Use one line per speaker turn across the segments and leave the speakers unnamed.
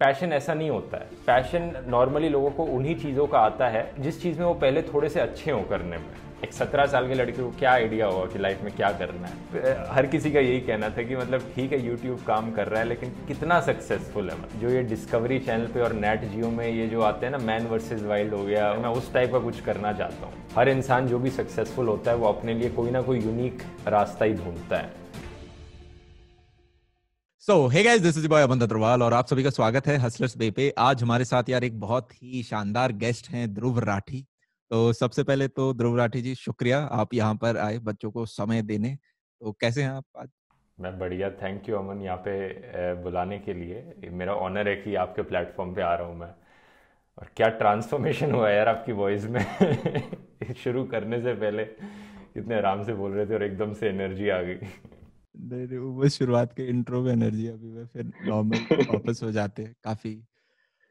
Passion ऐसा नहीं होता है। पैशन नॉर्मली लोगों को उन्हीं चीज़ों का आता है, जिस चीज़ में वो पहले थोड़े से अच्छे हों करने में। एक सत्रह साल के लड़के को क्या आइडिया होगा कि लाइफ में क्या करना है? हर किसी का यही कहना था कि मतलब ठीक है यूट्यूब काम कर रहा है, लेकिन कितना सक्सेसफुल है? मतलब जो ये डिस्कवरी चैनल पे और नेट जियो में ये जो आते हैं ना मैन वर्सेस वाइल्ड हो गया, मैं उस टाइप का कुछ करना चाहता हूँ। हर इंसान जो भी सक्सेसफुल होता है, वो अपने लिए कोई ना कोई यूनिक रास्ता ही ढूंढता है।
So hey guys this is boy Aman Agarwal और आप सभी का स्वागत है हसलर्स बे पे। आज हमारे साथ यार एक बहुत ही शानदार गेस्ट हैं ध्रुव राठी। तो सबसे पहले तो ध्रुव राठी जी, शुक्रिया आप यहाँ पर आए बच्चों को समय देने। तो कैसे हैं आप आज?
मैं बढ़िया थैंक यू अमन यहाँ पे बुलाने के लिए। मेरा ऑनर है कि आपके प्लेटफॉर्म पे आ रहा हूँ मैं। और क्या ट्रांसफॉर्मेशन हुआ यार आपकी वॉइस में? शुरू करने से पहले कितने आराम से बोल रहे थे और एकदम से एनर्जी आ गई।
नहीं वो शुरुआत के इंट्रो में एनर्जी अभी में फिर नॉर्मल वापस हो जाते हैं काफ़ी।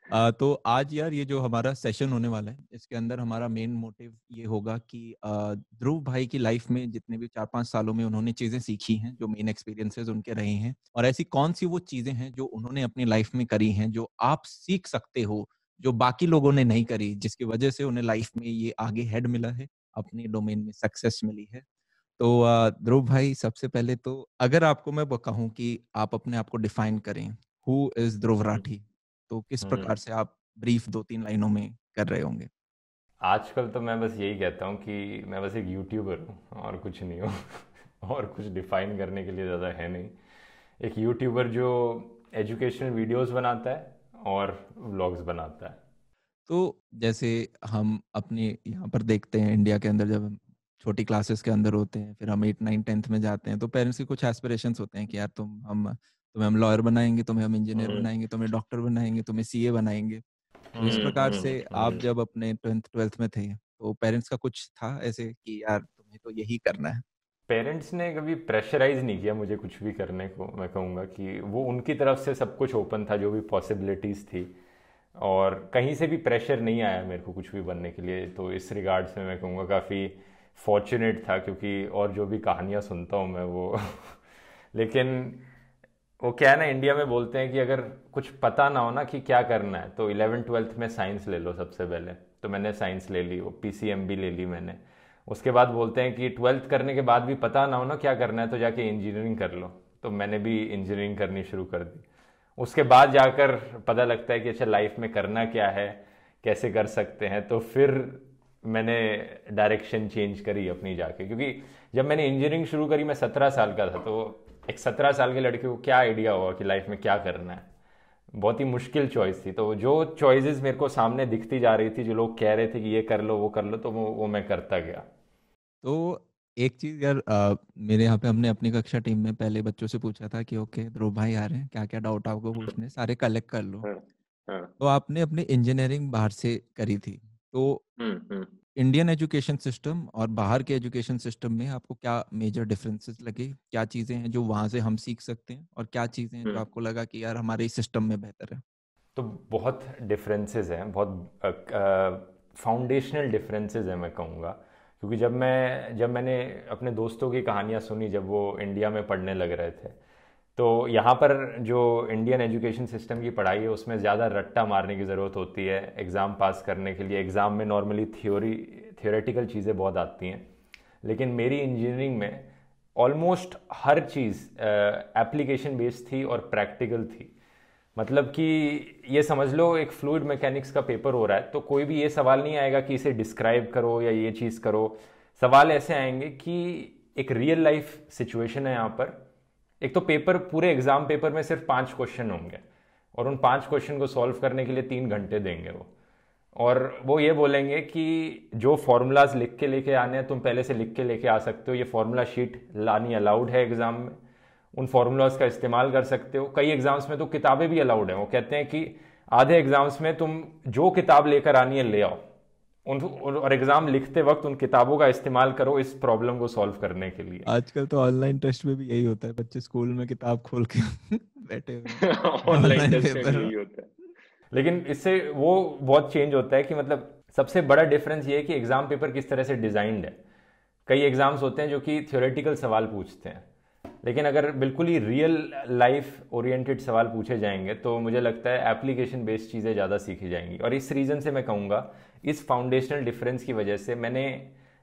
आ, तो आज यार ये जो हमारा सेशन होने वाला है इसके अंदर हमारा मेन मोटिव ये होगा कि ध्रुव भाई की लाइफ में जितने भी चार पाँच सालों में उन्होंने चीज़ें सीखी हैं जो मेन एक्सपीरियंसेस उनके रहे हैं और ऐसी कौन सी वो चीज़ें हैं जो उन्होंने अपनी लाइफ में करी हैं जो आप सीख सकते हो जो बाकी लोगों ने नहीं करी जिसकी वजह से उन्हें लाइफ में ये आगे हेड मिला है अपने डोमेन में सक्सेस मिली है। तो ध्रुव भाई सबसे पहले तो अगर आपको मैं कहूँ कि आप अपने आप को डिफाइन करें हु इज़ ध्रुव राठी? तो किस प्रकार से आप ब्रीफ दो तीन लाइनों में कर रहे होंगे?
आजकल तो मैं बस यही कहता हूँ कि मैं बस एक यूट्यूबर हूँ और कुछ नहीं हूँ और कुछ डिफाइन करने के लिए ज़्यादा है नहीं। एक यूट्यूबर जो एजुकेशनल वीडियोस बनाता है और व्लॉग्स बनाता है।
तो जैसे हम अपने यहाँ पर देखते हैं इंडिया के अंदर जब हम छोटी क्लासेस के अंदर होते हैं फिर हम एट नाइन टेंथ में जाते हैं तो पेरेंट्स के कुछ एस्पिरेशन होते हैं कि यार तुम हम तुम्हें हम लॉयर बनाएँगे तुम्हें हम इंजीनियर हम्म। बनाएँगे तुम्हें डॉक्टर बनाएँगे तुम्हें सीए बनाएँगे। तो इस हम्म, प्रकार हम्म, से आप जब अपने ट्वेल्थ ट्वेल्थ में थे तो पेरेंट्स का कुछ था ऐसे कि यार तुम्हें तो यही करना है?
पेरेंट्स ने कभी प्रेशराइज नहीं किया मुझे कुछ भी करने को मैं कहूँगा कि वो उनकी तरफ़ से सब कुछ ओपन था जो भी पॉसिबिलिटीज़ थी। और कहीं से भी प्रेशर नहीं आया मेरे को कुछ भी बनने के लिए तो इस रिगार्ड्स में मैं कहूँगा काफ़ी फॉर्चुनेट था क्योंकि और जो भी कहानियाँ सुनता हूँ मैं वो। लेकिन वो क्या है ना इंडिया में बोलते हैं कि अगर कुछ पता ना हो ना कि क्या करना है तो इलेवन ट्वेल्थ में साइंस ले लो सबसे पहले। तो मैंने साइंस ले ली, वो पी ले ली मैंने। उसके बाद बोलते हैं कि ट्वेल्थ करने के बाद भी पता ना हो ना क्या करना है तो जाके इंजीनियरिंग कर लो। तो मैंने भी इंजीनियरिंग करनी शुरू कर दी। उसके बाद जाकर पता लगता है कि अच्छा लाइफ में करना क्या है, कैसे कर सकते हैं। तो फिर मैंने डायरेक्शन चेंज करी अपनी जाके क्योंकि जब मैंने इंजीनियरिंग शुरू करी मैं सत्रह साल का था तो एक सत्रह साल के लड़के को क्या आइडिया हुआ कि लाइफ में क्या करना है? बहुत ही मुश्किल चॉइस थी। तो जो चॉइसेस मेरे को सामने दिखती जा रही थी जो लोग कह रहे थे कि ये कर लो वो कर लो तो वो वो मैं करता गया।
तो एक चीज़ यार आ, मेरे यहाँ पे हमने अपनी कक्षा टीम में पहले बच्चों से पूछा था कि ओके ध्रुव भाई आ रहे हैं क्या क्या डाउट आपको पूछने सारे कलेक्ट कर लो। हाँ, हाँ। तो आपने अपनी इंजीनियरिंग बाहर से करी थी। तो इंडियन एजुकेशन सिस्टम और बाहर के एजुकेशन सिस्टम में आपको क्या मेजर डिफरेंसेस लगे? क्या चीज़ें हैं जो वहाँ से हम सीख सकते हैं और क्या चीज़ें हैं जो। आपको लगा कि यार हमारे सिस्टम में बेहतर है?
तो बहुत डिफरेंसेस हैं बहुत फाउंडेशनल डिफरेंसेस हैं मैं कहूँगा। क्योंकि जब मैं जब मैंने अपने दोस्तों की कहानियाँ सुनी जब वो इंडिया में पढ़ने लग रहे थे तो यहाँ पर जो इंडियन एजुकेशन सिस्टम की पढ़ाई है, उसमें ज़्यादा रट्टा मारने की ज़रूरत होती है एग्ज़ाम पास करने के लिए। एग्ज़ाम में नॉर्मली थ्योरी थियोरेटिकल चीज़ें बहुत आती हैं। लेकिन मेरी इंजीनियरिंग में ऑलमोस्ट हर चीज़ एप्लीकेशन बेस्ड थी और प्रैक्टिकल थी। मतलब कि ये समझ लो एक फ्लूड मैकेनिक्स का पेपर हो रहा है तो कोई भी ये सवाल नहीं आएगा कि इसे डिस्क्राइब करो या ये चीज़ करो। सवाल ऐसे आएँगे कि एक रियल लाइफ सिचुएशन है यहाँ पर। एक तो पेपर पूरे एग्ज़ाम पेपर में सिर्फ़ पाँच क्वेश्चन होंगे और उन पाँच क्वेश्चन को सॉल्व करने के लिए तीन घंटे देंगे वो। और वो ये बोलेंगे कि जो फॉर्मूलाज लिख के लेके आने हैं, तुम पहले से लिख के लेके आ सकते हो। ये फॉर्मूला शीट लानी अलाउड है एग्ज़ाम में। उन फॉर्मूलाज का इस्तेमाल कर सकते हो। कई एग्ज़ाम्स में तो किताबें भी अलाउड हैं। वो कहते हैं कि आधे एग्ज़ाम्स में तुम जो किताब लेकर आनी है ले आओ। उन और एग्ज़ाम लिखते वक्त उन किताबों का इस्तेमाल करो इस प्रॉब्लम को सॉल्व करने के लिए।
आजकल तो ऑनलाइन टेस्ट में भी यही होता है बच्चे स्कूल में किताब खोल के बैठे
हुए ऑनलाइन टेस्ट में यही होता है। लेकिन इससे वो बहुत चेंज होता है कि मतलब सबसे बड़ा डिफरेंस ये है कि एग्ज़ाम पेपर किस तरह से डिजाइंड है। कई एग्ज़ाम्स होते हैं जो कि थियोरेटिकल सवाल पूछते हैं। लेकिन अगर बिल्कुल ही रियल लाइफ ओरिएंटेड सवाल पूछे जाएँगे तो मुझे लगता है एप्लीकेशन बेस्ड चीज़ें ज़्यादा सीखी जाएँगी। और इस रीज़न से मैं कहूँगा इस फाउंडेशनल डिफरेंस की वजह से मैंने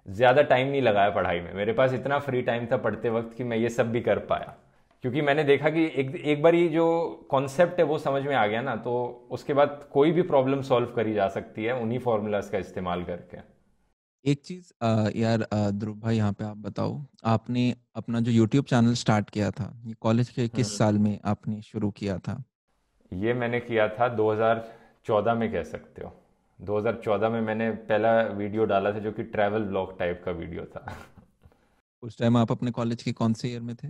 ज़्यादा टाइम नहीं लगाया पढ़ाई में। मेरे पास इतना फ्री टाइम था पढ़ते वक्त कि मैं ये सब भी कर पाया। क्योंकि मैंने देखा कि एक एक बार ये जो कॉन्सेप्ट है वो समझ में आ गया ना तो उसके बाद कोई भी प्रॉब्लम सॉल्व करी जा सकती है उन्हीं फॉर्मूलाज का इस्तेमाल करके।
एक चीज़ यार ध्रुव भाई यहाँ पे आप बताओ आपने अपना जो यूट्यूब चैनल स्टार्ट किया था ये कॉलेज के किस हम्म। साल में आपने शुरू किया था?
ये मैंने किया था 2014 में कह सकते हो। 2014 में मैंने पहला वीडियो डाला था जो कि ट्रैवल ब्लॉग टाइप का वीडियो था।
उस टाइम आप अपने कॉलेज के कौन से ईयर में थे?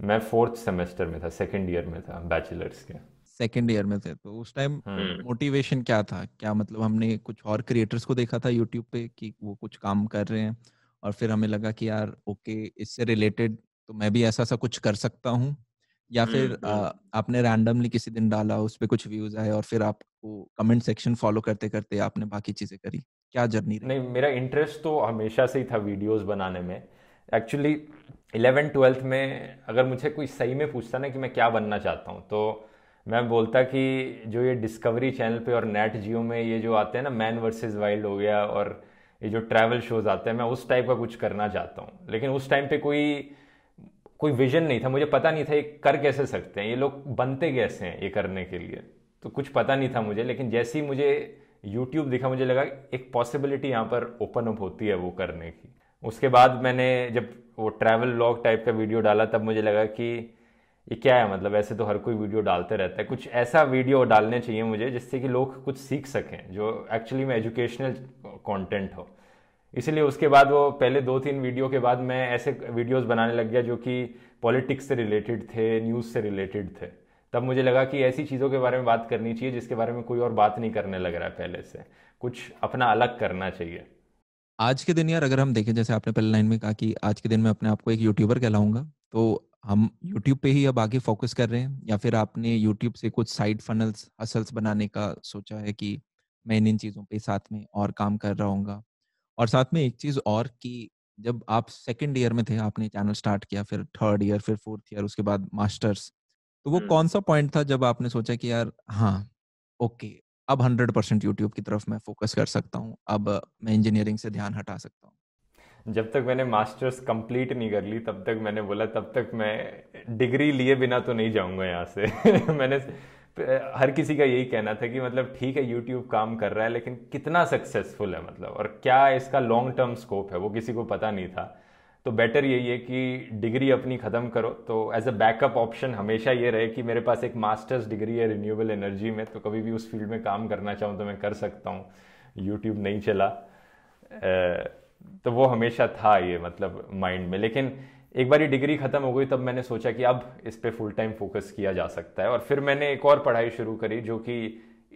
मैं फोर्थ सेमेस्टर में था सेकेंड ईयर में था बैचलर्स के।
सेकेंड ईयर में थे तो उस टाइम मोटिवेशन हम्म। क्या था? क्या मतलब हमने कुछ और क्रिएटर्स को देखा था यूट्यूब पे कि वो कुछ काम कर रहे हैं? और फिर हमें लगा कि यार ओके इससे रिलेटेड तो मैं भी ऐसा सा कुछ कर सकता हूँ। या फिर आ, हम्म, हम्म। आपने रैंडमली किसी दिन डाला उस पर कुछ व्यूज़ आए और फिर आपको कमेंट सेक्शन फॉलो करते करते आपने बाकी चीज़ें करी? क्या जर्नी
नहीं मेरा इंटरेस्ट तो हमेशा से ही था वीडियोस बनाने में। एक्चुअली इलेवन ट्वेल्थ में अगर मुझे कोई सही में पूछता ना कि मैं क्या बनना चाहता हूँ तो मैं बोलता कि जो ये डिस्कवरी चैनल पे और नेट जियो में ये जो आते हैं ना मैन वर्सेस वाइल्ड हो गया और ये जो ट्रैवल शोज़ आते हैं मैं उस टाइप का कुछ करना चाहता हूँ। लेकिन उस टाइम पे कोई कोई विजन नहीं था, मुझे पता नहीं था ये कर कैसे सकते हैं, ये लोग बनते कैसे हैं ये करने के लिए। तो कुछ पता नहीं था मुझे, लेकिन जैसे ही मुझे यूट्यूब दिखा, मुझे लगा एक पॉसिबिलिटी यहाँ पर ओपन अप होती है वो करने की। उसके बाद मैंने जब वो ट्रैवल लॉग टाइप का वीडियो डाला, तब मुझे लगा कि ये क्या है मतलब ऐसे तो हर कोई वीडियो डालते रहता है। कुछ ऐसा वीडियो डालने चाहिए मुझे जिससे कि लोग कुछ सीख सकें, जो एक्चुअली में एजुकेशनल कंटेंट हो। इसलिए उसके बाद वो पहले दो तीन वीडियो के बाद मैं ऐसे वीडियोस बनाने लग गया जो कि पॉलिटिक्स से रिलेटेड थे, न्यूज़ से रिलेटेड थे। तब मुझे लगा कि ऐसी चीज़ों के बारे में बात करनी चाहिए जिसके बारे में कोई और बात नहीं करने लग रहा है पहले से। कुछ अपना अलग करना चाहिए।
आज के दिन यार अगर हम देखें, जैसे आपने पहले लाइन में कहा कि आज के दिन मैं अपने आप को एक यूट्यूबर कहलाऊँगा तो हम यूट्यूब पे ही अब आगे फोकस कर रहे हैं, या फिर आपने यूट्यूब से कुछ साइड फनल्स असल्स बनाने का सोचा है कि मैं इन इन चीज़ों पे साथ में और काम कर रहा हूँ और साथ में एक चीज़ और कि जब आप सेकेंड ईयर में थे आपने चैनल स्टार्ट किया फिर थर्ड ईयर फिर फोर्थ ईयर उसके बाद मास्टर्स तो वो कौन सा पॉइंट था जब आपने सोचा कि यार हाँ ओके अब हंड्रेड परसेंट यूट्यूब की तरफ़ मैं फोकस कर सकता हूँ अब मैं इंजीनियरिंग से ध्यान हटा सकता हूँ?
जब तक मैंने मास्टर्स कंप्लीट नहीं कर ली तब तक मैंने बोला तब तक मैं डिग्री लिए बिना तो नहीं जाऊँगा यहाँ से। मैंने हर किसी का यही कहना था कि मतलब ठीक है यूट्यूब काम कर रहा है, लेकिन कितना सक्सेसफुल है मतलब? और क्या इसका लॉन्ग टर्म स्कोप है? वो किसी को पता नहीं था। तो बेटर यही है कि डिग्री अपनी ख़त्म करो। तो एज अ बैकअप ऑप्शन हमेशा ये रहे कि मेरे पास एक मास्टर्स डिग्री है रिन्यूएबल एनर्जी में तो कभी भी उस फ़ील्ड में काम करना चाहूँ तो मैं कर सकता हूँ। यूट्यूब नहीं चला। तो वो हमेशा था ये मतलब माइंड में। लेकिन एक बार डिग्री ख़त्म हो गई तब मैंने सोचा कि अब इस पर फुल टाइम फोकस किया जा सकता है। और फिर मैंने एक और पढ़ाई शुरू करी जो कि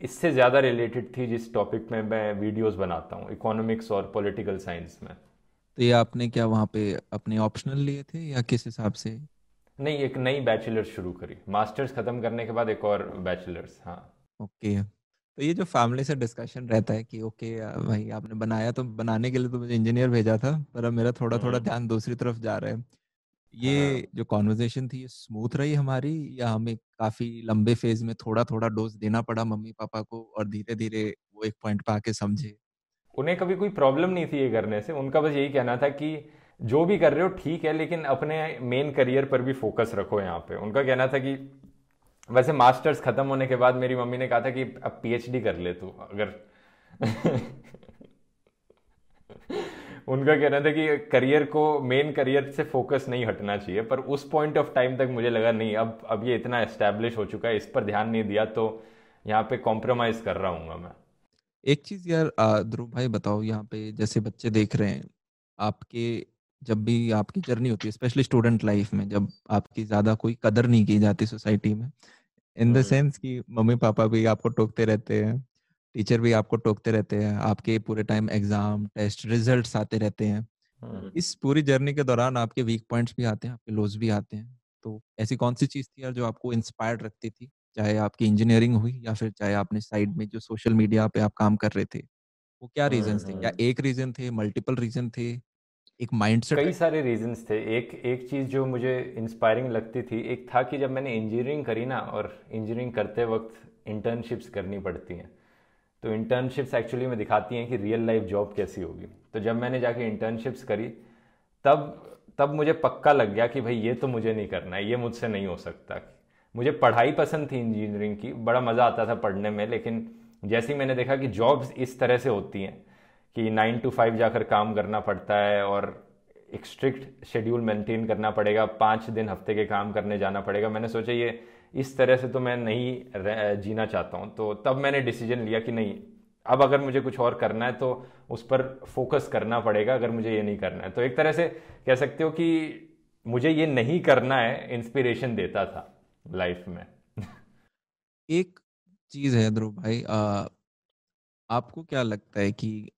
इससे ज़्यादा रिलेटेड थी जिस टॉपिक में मैं वीडियोस बनाता हूँ इकोनॉमिक्स और पॉलिटिकल साइंस में।
तो ये आपने क्या वहाँ पे अपने ऑप्शनल लिए थे या किस हिसाब से?
नहीं एक नई बैचलर्स शुरू करी। मास्टर्स खत्म करने के बाद एक और बैचलर्स हाँ।
ओके। तो ये जो फैमिली से डिस्कशन रहता है कि ओके भाई आपने बनाया तो बनाने के लिए तो मुझे इंजीनियर भेजा था पर अब मेरा थोड़ा थोड़ा हम्म। ध्यान दूसरी तरफ़ जा रहा है। ये हाँ। जो कॉन्वर्जेशन थी ये स्मूथ रही हमारी या हमें काफ़ी लंबे फ़ेज़ में थोड़ा थोड़ा डोज देना पड़ा मम्मी पापा को और धीरे धीरे वो एक पॉइंट पे आके समझे?
उन्हें कभी कोई प्रॉब्लम नहीं थी ये करने से। उनका बस यही कहना था कि जो भी कर रहे हो ठीक है लेकिन अपने मेन करियर पर भी फोकस रखो यहाँ पे। उनका कहना था कि वैसे मास्टर्स खत्म होने के बाद मेरी मम्मी ने कहा था कि अब पीएचडी कर ले तू अगर उनका कहना था कि करियर को मेन करियर से फोकस नहीं हटना चाहिए पर उस पॉइंट ऑफ़ टाइम तक मुझे लगा नहीं अब अब ये इतना एस्टेब्लिश हो चुका है इस पर ध्यान नहीं दिया तो यहाँ पे कॉम्प्रोमाइज कर रहा हूँ मैं।
एक चीज़ यार ध्रुव भाई बताओ यहाँ पे जैसे बच्चे देख रहे हैं आपके जब भी आपकी जर्नी होती है स्पेशली स्टूडेंट लाइफ में जब आपकी ज़्यादा कोई कदर नहीं की जाती सोसाइटी में इन द सेंस कि मम्मी पापा भी आपको टोकते रहते हैं टीचर भी आपको टोकते रहते हैं आपके पूरे टाइम एग्ज़ाम टेस्ट रिज़ल्ट आते रहते हैं। इस पूरी जर्नी के दौरान आपके वीक पॉइंट्स भी आते हैं आपके लोज भी आते हैं। तो ऐसी कौन सी चीज़ थी यार जो आपको इंस्पायर्ड रखती थी? चाहे आपकी इंजीनियरिंग हुई या फिर चाहे आपने साइड में जो सोशल मीडिया पे आप काम कर रहे थे वो क्या रीजन थे? क्या एक रीजन थे मल्टीपल रीजन थे एक माइंडसेट
कई सारे रीजंस थे। एक एक चीज़ जो मुझे इंस्पायरिंग लगती थी एक था कि जब मैंने इंजीनियरिंग करी ना और इंजीनियरिंग करते वक्त इंटर्नशिप्स करनी पड़ती हैं। तो इंटर्नशिप्स एक्चुअली में दिखाती हैं कि रियल लाइफ जॉब कैसी होगी। तो जब मैंने जाके इंटर्नशिप्स करी, तब तब मुझे पक्का लग गया कि भाई ये तो मुझे नहीं करना है, ये मुझसे नहीं हो सकता। मुझे पढ़ाई पसंद थी इंजीनियरिंग की, बड़ा मज़ा आता था पढ़ने में, लेकिन जैसे ही मैंने देखा कि जॉब्स इस तरह से होती हैं कि नाइन टू फाइव जाकर काम करना पड़ता है और एक स्ट्रिक्ट शेड्यूल मेंटेन करना पड़ेगा, पाँच दिन हफ़्ते के काम करने जाना पड़ेगा, मैंने सोचा ये इस तरह से तो मैं नहीं जीना चाहता हूँ। तो तब मैंने डिसीज़न लिया कि नहीं अब अगर मुझे कुछ और करना है तो उस पर फोकस करना पड़ेगा अगर मुझे ये नहीं करना है। तो एक तरह से कह सकते हो कि मुझे ये नहीं करना है इंस्पिरेशन देता था लाइफ में।
एक चीज़ है ध्रुव भाई आ, आपको क्या लगता है कि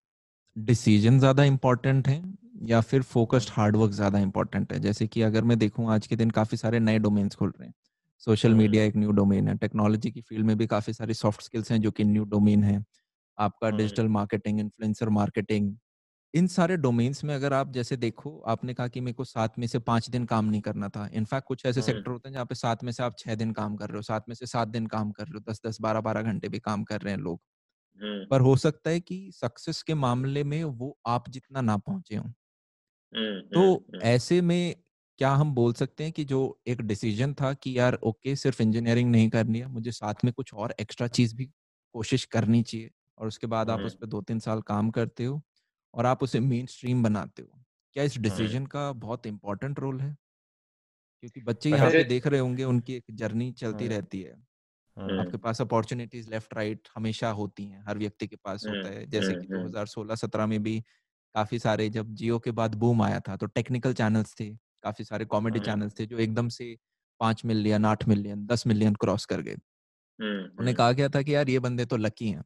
डिसीज़न ज़्यादा इंपॉर्टेंट है या फिर फोकस्ड हार्डवर्क ज़्यादा इंपॉर्टेंट है? जैसे कि अगर मैं देखूँ आज के दिन काफ़ी सारे नए डोमेन्स खुल रहे हैं। सोशल मीडिया हम्म। एक न्यू डोमेन है। टेक्नोलॉजी की फ़ील्ड में भी काफ़ी सारी सॉफ्ट स्किल्स हैं जो कि न्यू डोमेन है। आपका डिजिटल मार्केटिंग इन्फ्लुएंसर मार्केटिंग इन सारे डोमेन्स में अगर आप जैसे देखो आपने कहा कि मेरे को सात में से पाँच दिन काम नहीं करना था। इनफैक्ट कुछ ऐसे सेक्टर होते हैं जहाँ पे सात में से आप छह दिन काम कर रहे हो सात में से सात दिन काम कर रहे हो दस दस बारह बारह घंटे भी काम कर रहे हैं लोग। पर हो सकता है कि सक्सेस के मामले में वो आप जितना ना पहुँचे हो। तो ऐसे में क्या हम बोल सकते हैं कि जो एक डिसीज़न था कि यार ओके सिर्फ़ इंजीनियरिंग नहीं करनी है मुझे साथ में कुछ और एक्स्ट्रा चीज़ भी कोशिश करनी चाहिए और उसके बाद आप उस पर दो तीन साल काम करते हो और आप उसे मेन स्ट्रीम बनाते हो। क्या इस डिसीज़न का बहुत इंपॉर्टेंट रोल है? क्योंकि बच्चे यहाँ पे देख रहे होंगे उनकी एक जर्नी चलती रहती है। आपके पास अपॉर्चुनिटीज़ लेफ़्ट राइट हमेशा होती हैं हर व्यक्ति के पास होता है। जैसे कि 2016-17 में भी काफ़ी सारे जब जियो के बाद बूम आया था तो टेक्निकल चैनल्स थे। काफ़ी सारे कॉमेडी चैनल्स थे जो एकदम से पाँच मिलियन आठ मिलियन दस मिलियन क्रॉस कर गए। उन्हें कहा गया था कि यार ये बंदे तो लकी हैं।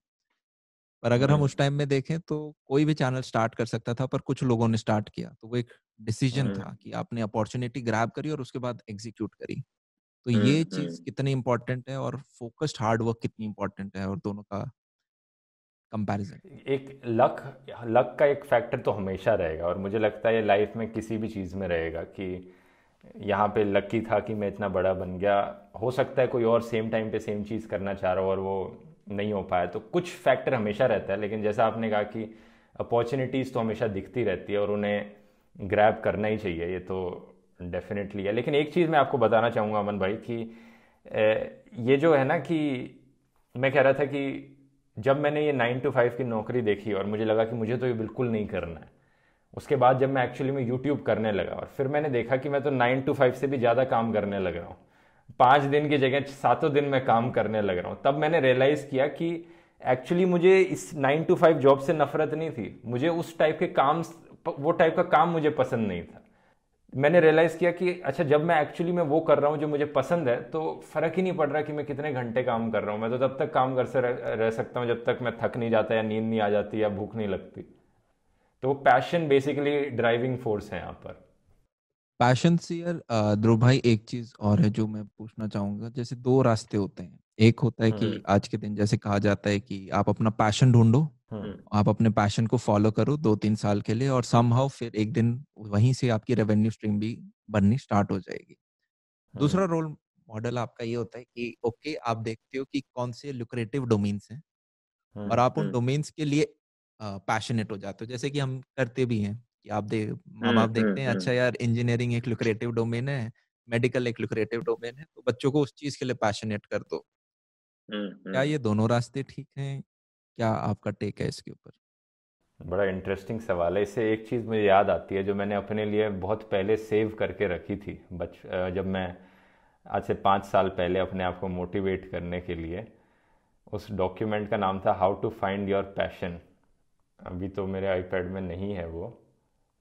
पर अगर हम उस टाइम में देखें तो कोई भी चैनल स्टार्ट कर सकता था पर कुछ लोगों ने स्टार्ट किया। तो वो एक डिसीज़न था कि आपने अपॉर्चुनिटी ग्रैब करी और उसके बाद एग्जीक्यूट करी। तो ये चीज़ कितनी इम्पोर्टेंट है और फोकस्ड हार्ड वर्क कितनी इम्पोर्टेंट है और दोनों का कंपैरिजन
एक लक लक का एक फैक्टर तो हमेशा रहेगा और मुझे लगता है ये लाइफ में किसी भी चीज़ में रहेगा कि यहाँ पे लकी था कि मैं इतना बड़ा बन गया। हो सकता है कोई और सेम टाइम पे सेम चीज़ करना चाह रहा हो और वो नहीं हो पाया। तो कुछ फैक्टर हमेशा रहता है, लेकिन जैसा आपने कहा कि अपॉर्चुनिटीज़ तो हमेशा दिखती रहती है और उन्हें ग्रैब करना ही चाहिए, ये तो डेफिनेटली है। लेकिन एक चीज़ मैं आपको बताना चाहूँगा अमन भाई कि ये जो है ना कि मैं कह रहा था कि जब मैंने ये नाइन टू फाइव की नौकरी देखी और मुझे लगा कि मुझे तो ये बिल्कुल नहीं करना है, उसके बाद जब मैं एक्चुअली में यूट्यूब करने लगा और फिर मैंने देखा कि मैं तो नाइन टू फाइव से भी ज़्यादा काम करने लग रहा हूँ। पाँच दिन की जगह सातों दिन मैं काम करने लग रहा हूँ। तब मैंने रियलाइज़ किया कि एक्चुअली मुझे इस नाइन टू फाइव जॉब से नफरत नहीं थी। मुझे उस टाइप के काम, वो टाइप का काम मुझे पसंद नहीं था। मैंने रियलाइज़ किया कि अच्छा जब मैं एक्चुअली में वो कर रहा हूँ जो मुझे पसंद है तो फ़र्क ही नहीं पड़ रहा कि मैं कितने घंटे काम कर रहा हूँ। मैं तो तब तक काम कर से रह, रह सकता हूँ जब तक मैं थक नहीं जाता या नींद नहीं आ जाती या भूख नहीं लगती। तो पैशन बेसिकली ड्राइविंग फोर्स है यहाँ पर।
पैशन से यार ध्रुव भाई एक चीज़ और है जो मैं पूछना चाहूँगा। जैसे दो रास्ते होते हैं। एक होता है कि हम्म। आज के दिन जैसे कहा जाता है कि आप अपना पैशन ढूंढो। आप अपने पैशन को फॉलो करो दो तीन साल के लिए और समहाउ फिर एक दिन वहीं से आपकी रेवेन्यू स्ट्रीम भी बननी स्टार्ट हो जाएगी। दूसरा रोल। मॉडल आपका ये होता है कि ओके आप देखते हो कि कौन से लुक्रेटिव डोमेन्स हैं और आप उन डोमेन्स के लिए पैशनेट हो जाते हो। जैसे कि हम करते भी हैं कि आप दे माँ बाप देखते हैं अच्छा यार इंजीनियरिंग एक लुक्रेटिव डोमेन है मेडिकल एक लुक्रेटिव डोमेन है तो बच्चों को उस चीज़ के लिए पैशनेट कर दो। क्या ये दोनों रास्ते ठीक हैं? क्या आपका टेक है इसके ऊपर?
बड़ा इंटरेस्टिंग सवाल है। इससे एक चीज़ मुझे याद आती है जो मैंने अपने लिए बहुत पहले सेव करके रखी थी बच जब मैं आज से पाँच साल पहले अपने आप को मोटिवेट करने के लिए। उस डॉक्यूमेंट का नाम था how to find your passion अभी तो मेरे आईपैड में नहीं है वो।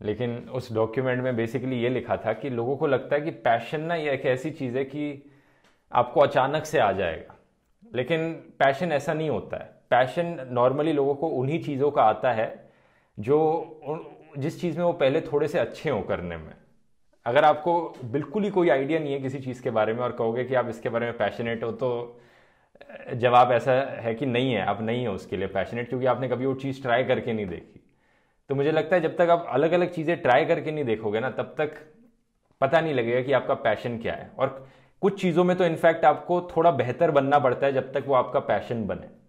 लेकिन उस डॉक्यूमेंट में बेसिकली ये लिखा था कि लोगों को लगता है कि पैशन ना ये एक ऐसी चीज़ है कि आपको अचानक से आ जाएगा। लेकिन पैशन ऐसा नहीं होता है। पैशन नॉर्मली लोगों को उन्हीं चीज़ों का आता है जो जिस चीज़ में वो पहले थोड़े से अच्छे हों करने में। अगर आपको बिल्कुल ही कोई आइडिया नहीं है किसी चीज़ के बारे में और कहोगे कि आप इसके बारे में पैशनेट हो तो जवाब ऐसा है कि नहीं है, आप नहीं हो उसके लिए पैशनेट क्योंकि आपने कभी वो चीज़ ट्राई करके नहीं देखी। तो मुझे लगता है जब तक आप अलग अलग चीज़ें ट्राई करके नहीं देखोगे ना, तब तक पता नहीं लगेगा कि आपका पैशन क्या है। और कुछ चीज़ों में तो इनफैक्ट आपको थोड़ा बेहतर बनना पड़ता है जब तक वो आपका पैशन बने।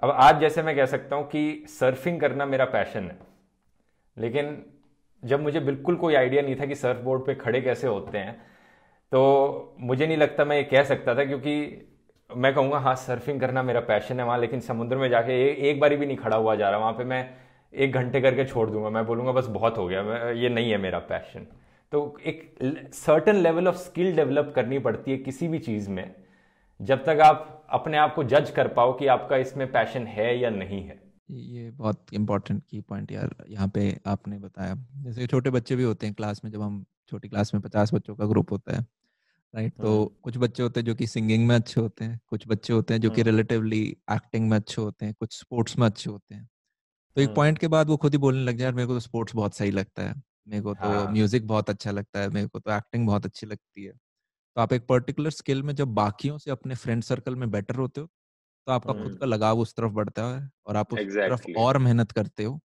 अब आज जैसे मैं कह सकता हूँ कि सर्फिंग करना मेरा पैशन है। लेकिन जब मुझे बिल्कुल कोई आइडिया नहीं था कि सर्फ बोर्ड पर खड़े कैसे होते हैं तो मुझे नहीं लगता मैं ये कह सकता था क्योंकि मैं कहूँगा हाँ सर्फिंग करना मेरा पैशन है वहाँ लेकिन समुद्र में जाके ए, एक बारी भी नहीं खड़ा हुआ जा रहा वहाँ पे मैं एक घंटे करके छोड़ दूँगा। मैं बोलूँगा बस बहुत हो गया ये नहीं है मेरा पैशन तो एक certain level of skill develop करनी पड़ती है किसी भी चीज़ में। जब तक आप अपने आप को जज कर पाओ कि आपका इसमें पैशन है या नहीं है
ये बहुत इंपॉर्टेंट की पॉइंट यार यहाँ पे आपने बताया जैसे छोटे बच्चे भी होते हैं क्लास में जब हम छोटी क्लास में पचास बच्चों का ग्रुप होता है राइट तो हम्म। कुछ बच्चे होते हैं जो कि सिंगिंग में अच्छे होते हैं कुछ बच्चे होते हैं जो कि रिलेटिवली हम्म। एक्टिंग में अच्छे होते हैं कुछ स्पोर्ट्स में अच्छे होते हैं तो एक पॉइंट हम्म। के बाद वो खुद ही बोलने लग जाए मेरे को तो स्पोर्ट्स बहुत सही लगता है मेरे को तो हाँ। म्यूज़िक बहुत अच्छा लगता है मेरे को तो एक्टिंग बहुत अच्छी लगती है तो आप एक पर्टिकुलर स्किल में जब बाकियों से अपने फ्रेंड सर्कल में बेटर होते हो तो आपका खुद का लगाव उस तरफ़ बढ़ता है और आप उस exactly. तरफ़ और मेहनत करते हो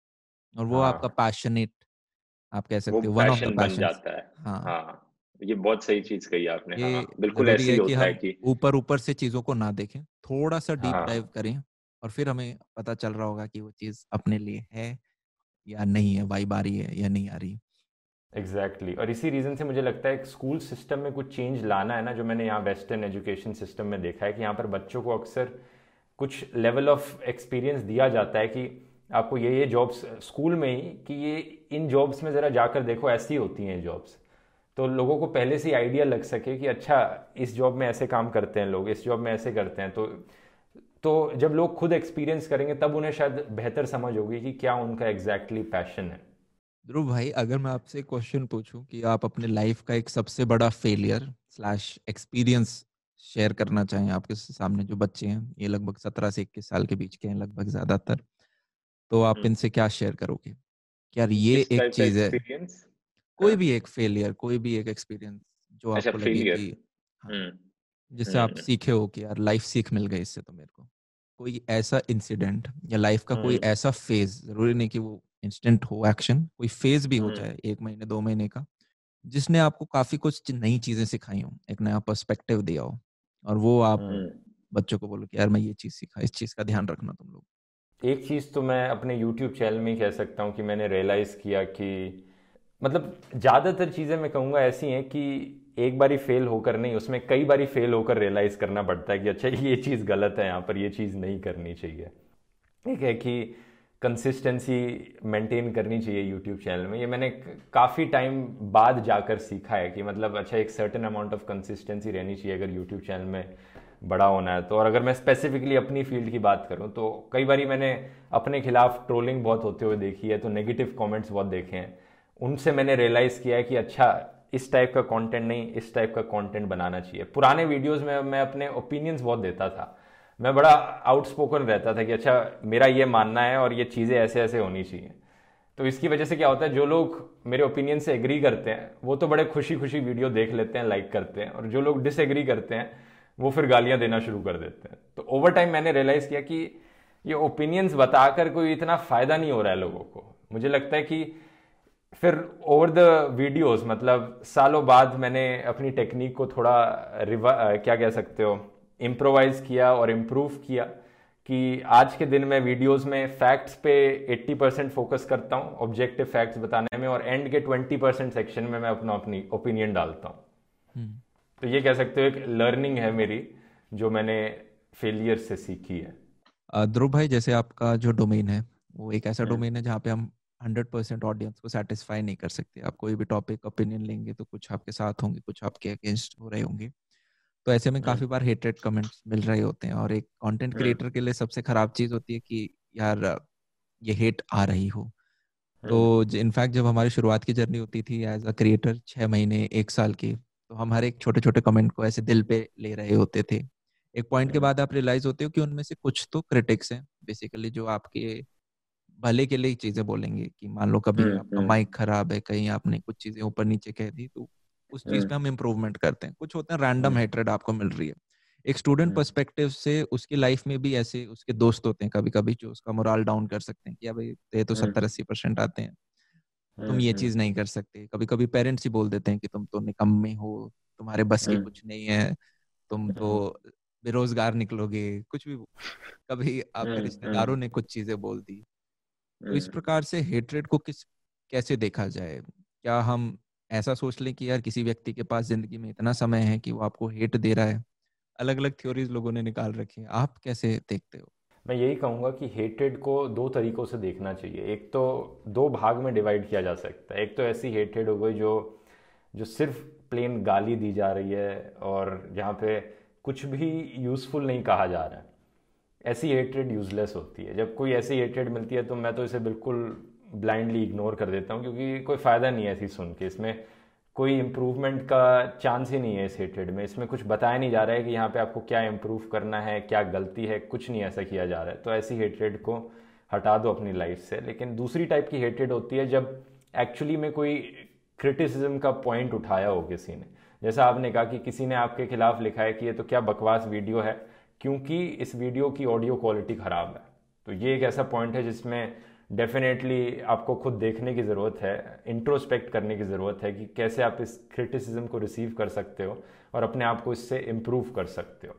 और वो हाँ. आपका पैशनेट आप कह सकते हो वन ऑफ़ द पैशन
जाता है हाँ. हाँ. ये बहुत सही चीज़ कही आपने ये हाँ, बिल्कुल ऐसे ही होता है कि
ऊपर ऊपर से चीज़ों को ना देखें थोड़ा सा डीप हाँ. डाइव करें और फिर हमें पता चल रहा होगा कि वो चीज़ अपने लिए है या नहीं है वाइब आ रही है या नहीं आ रही
एग्जैक्टली exactly. और इसी रीज़न से मुझे लगता है स्कूल सिस्टम में कुछ चेंज लाना है ना, जो मैंने यहाँ वेस्टर्न एजुकेशन सिस्टम में देखा है कि यहाँ पर बच्चों को अक्सर कुछ लेवल ऑफ़ एक्सपीरियंस दिया जाता है कि आपको ये ये जॉब्स स्कूल में ही कि ये, इन जॉब्स में ज़रा जाकर देखो, ऐसी होती हैं जॉब्स तो लोगों को पहले से ही आइडिया लग सके कि अच्छा इस जॉब में ऐसे काम करते हैं लोग, इस जॉब में ऐसे करते हैं। तो तो जब लोग खुद एक्सपीरियंस करेंगे, तब उन्हें शायद बेहतर समझ होगी कि क्या उनका एग्जैक्टली exactly पैशन है।
ध्रुव भाई अगर मैं आपसे क्वेश्चन पूछूँ कि आप अपने लाइफ का एक सबसे बड़ा फेलियर स्लैश एक्सपीरियंस शेयर करना चाहें आपके सामने जो बच्चे हैं ये लगभग सत्रह से इक्कीस साल के बीच के हैं लगभग ज़्यादातर तो आप हम्म। इनसे क्या शेयर करोगे यार ये एक चीज़ है कोई हाँ। भी एक फेलियर कोई भी एक एक्सपीरियंस जो अच्छा, आपको लगे कि हाँ, हम्म। जिससे आप हम्म। सीखे हो कि यार लाइफ सीख मिल गई इससे तो मेरे को कोई ऐसा इंसिडेंट या लाइफ का कोई ऐसा फ़ेज़ ज़रूरी नहीं कि वो इंस्टेंट हो एक्शन कोई फ़ेज़ भी हो जाए एक महीने दो महीने का जिसने आपको काफ़ी कुछ नई चीज़ें सिखाई हो एक नया पर्सपेक्टिव दिया हो और वो आप बच्चों को बोलो कि यार मैं ये चीज़ सीखा इस चीज़ का ध्यान रखना तुम लोग।
एक चीज़ तो मैं अपने यूट्यूब चैनल में ही कह सकता हूँ कि मैंने रियलाइज़ किया कि मतलब ज़्यादातर चीज़ें मैं कहूँगा ऐसी हैं कि एक बारी फेल होकर नहीं उसमें कई बारी फेल होकर रियलाइज़ करना पड़ता है कि अच्छा ये चीज़ गलत है यहाँ पर ये चीज़ नहीं करनी चाहिए। ठीक है कि कंसिस्टेंसी मेंटेन करनी चाहिए यूट्यूब चैनल में। ये मैंने काफ़ी टाइम बाद जाकर सीखा है कि मतलब अच्छा एक सर्टन अमाउंट ऑफ़ कंसिस्टेंसी रहनी चाहिए अगर यूट्यूब चैनल में बड़ा होना है तो। और अगर मैं स्पेसिफिकली अपनी फ़ील्ड की बात करूँ तो कई बार मैंने अपने खिलाफ ट्रोलिंग बहुत होते हुए देखी है तो नेगेटिव कमेंट्स बहुत देखे हैं। उनसे मैंने रियलाइज़ किया है कि अच्छा इस टाइप का कंटेंट नहीं, इस टाइप का कंटेंट बनाना चाहिए। पुराने वीडियोस में मैं अपने ओपिनियंस बहुत देता था। मैं बड़ा आउटस्पोकन रहता था कि अच्छा मेरा ये मानना है और ये चीज़ें ऐसे ऐसे होनी चाहिए। तो इसकी वजह से क्या होता है, जो लोग मेरे ओपिनियन से एग्री करते हैं, वो तो बड़े खुशी खुशी वीडियो देख लेते हैं लाइक करते हैं, और जो लोग डिसएग्री करते हैं, वो फिर गालियाँ देना शुरू कर देते हैं। तो ओवर टाइम मैंने रियलाइज़ किया कि ये ओपिनियंस बताकर कोई इतना फ़ायदा नहीं हो रहा है लोगों को। मुझे लगता है कि फिर ओवर द वीडियोस मतलब सालों बाद मैंने अपनी टेक्निक को थोड़ा रिवा क्या कह सकते हो इम्प्रोवाइज किया और इम्प्रूव किया कि आज के दिन में वीडियोस में फैक्ट्स पे 80 परसेंट फोकस करता हूँ ऑब्जेक्टिव फैक्ट्स बताने में और एंड के 20 परसेंट सेक्शन में मैं अपना अपनी ओपिनियन डालता हूँ हम्म। तो ये कह सकते हो एक लर्निंग है मेरी जो मैंने फेलियर से सीखी है
ध्रुव भाई जैसे आपका जो डोमेन है वो एक ऐसा डोमेन हम्म। है जहाँ पे हम हंड्रेड परसेंट ऑडियंस को सेटिस्फाई नहीं कर सकते आप कोई भी टॉपिक ओपिनियन लेंगे तो कुछ आपके साथ होंगे कुछ आपके अगेंस्ट हो रहे होंगे तो ऐसे में काफ़ी हम्म। बार हेटेड कमेंट्स मिल रहे होते हैं और एक कंटेंट क्रिएटर हम्म। के लिए सबसे खराब चीज़ होती है कि यार ये हेट आ रही हो तो इनफैक्ट हम्म। जब हमारी शुरुआत की जर्नी होती थी एज अ क्रिएटर छह महीने एक साल की तो हम हर एक छोटे छोटे कमेंट को ऐसे दिल पे ले रहे होते थे एक पॉइंट के बाद आप रियलाइज़ होते हो कि उनमें से कुछ तो क्रिटिक्स हैं बेसिकली जो आपके भले के लिए चीज़ें बोलेंगे कि मान लो कभी आपका माइक खराब है कहीं आपने कुछ चीज़ें ऊपर नीचे कह दी तो उस चीज़ पे हम इम्प्रूवमेंट करते हैं। कुछ होते हैं रैंडम हेटरेड आपको मिल रही है। एक स्टूडेंट पर्सपेक्टिव से उसकी लाइफ में भी ऐसे उसके दोस्त होते हैं कभी कभी जो उसका मोरल डाउन कर सकते हैं कि भाई ये तो सत्तर अस्सी परसेंट आते हैं। तुम ये चीज़ नहीं कर सकते। कभी कभी पेरेंट्स ही बोल देते हैं कि तुम तो निकम्मे हो तुम्हारे बस की कुछ नहीं है तुम तो बेरोजगार निकलोगे कुछ भी कभी आपके रिश्तेदारों ने कुछ चीज़ें बोल दी। तो इस प्रकार से हेट्रेड को किस कैसे देखा जाए? क्या हम ऐसा सोच लें कि यार किसी व्यक्ति के पास ज़िंदगी में इतना समय है कि वो आपको हेट दे रहा है। अलग अलग थ्योरीज लोगों ने निकाल रखी है। आप कैसे देखते हो?
मैं यही कहूँगा कि हेटेड को दो तरीकों से देखना चाहिए। एक तो दो भाग में डिवाइड किया जा सकता है। एक तो ऐसी हेटेड हो गई जो जो सिर्फ़ प्लेन गाली दी जा रही है और जहाँ पे कुछ भी यूज़फुल नहीं कहा जा रहा है। ऐसी हेटेड यूजलेस होती है। जब कोई ऐसी हेटेड मिलती है तो मैं तो इसे बिल्कुल ब्लाइंडली इग्नोर कर देता हूँ, क्योंकि कोई फ़ायदा नहीं है ऐसी सुन के। इसमें कोई इम्प्रूवमेंट का चांस ही नहीं है इस हेटेड में। इसमें कुछ बताया नहीं जा रहा है कि यहाँ पे आपको क्या इम्प्रूव करना है, क्या गलती है, कुछ नहीं ऐसा किया जा रहा है। तो ऐसी हेटेड को हटा दो अपनी लाइफ से। लेकिन दूसरी टाइप की हेटेड होती है जब एक्चुअली में कोई क्रिटिसिज्म का पॉइंट उठाया हो किसी ने। जैसा आपने कहा कि किसी ने आपके खिलाफ लिखा है कि ये तो क्या बकवास वीडियो है, क्योंकि इस वीडियो की ऑडियो क्वालिटी ख़राब है। तो ये एक ऐसा पॉइंट है जिसमें डेफिनेटली आपको खुद देखने की ज़रूरत है इंट्रोस्पेक्ट करने की ज़रूरत है कि कैसे आप इस क्रिटिसिज्म को रिसीव कर सकते हो और अपने आप को इससे इम्प्रूव कर सकते हो।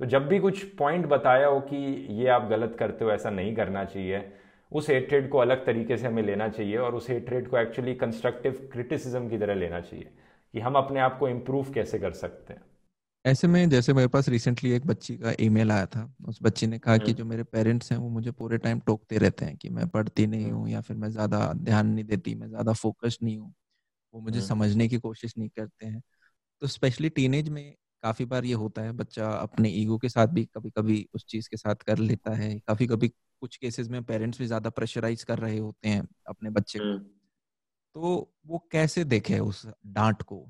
तो जब भी कुछ पॉइंट बताया हो कि ये आप गलत करते हो, ऐसा नहीं करना चाहिए। उस हेट्रेड को अलग तरीके से हमें लेना चाहिए और उस हेट्रेड को एक्चुअली कंस्ट्रक्टिव क्रिटिसिज्म की तरह लेना चाहिए कि हम अपने आप को इम्प्रूव कैसे कर सकते हैं।
ऐसे में जैसे मेरे पास रिसेंटली एक बच्ची का ईमेल आया था। उस बच्ची ने कहा कि हम्म। जो मेरे पेरेंट्स हैं वो मुझे पूरे टाइम टोकते रहते हैं कि मैं पढ़ती नहीं हूँ या फिर मैं ज़्यादा ध्यान नहीं देती मैं ज़्यादा फोकस नहीं हूँ। वो मुझे हम्म। समझने की कोशिश नहीं करते हैं। तो स्पेशली टीनेज में काफ़ी बार ये होता है बच्चा अपने ईगो के साथ भी कभी कभी उस चीज़ के साथ कर लेता है। काफ़ी कभी कुछ केसेस में पेरेंट्स भी ज़्यादा प्रेशराइज कर रहे होते हैं अपने बच्चे को। हम्म। तो वो कैसे देखे उस डांट को?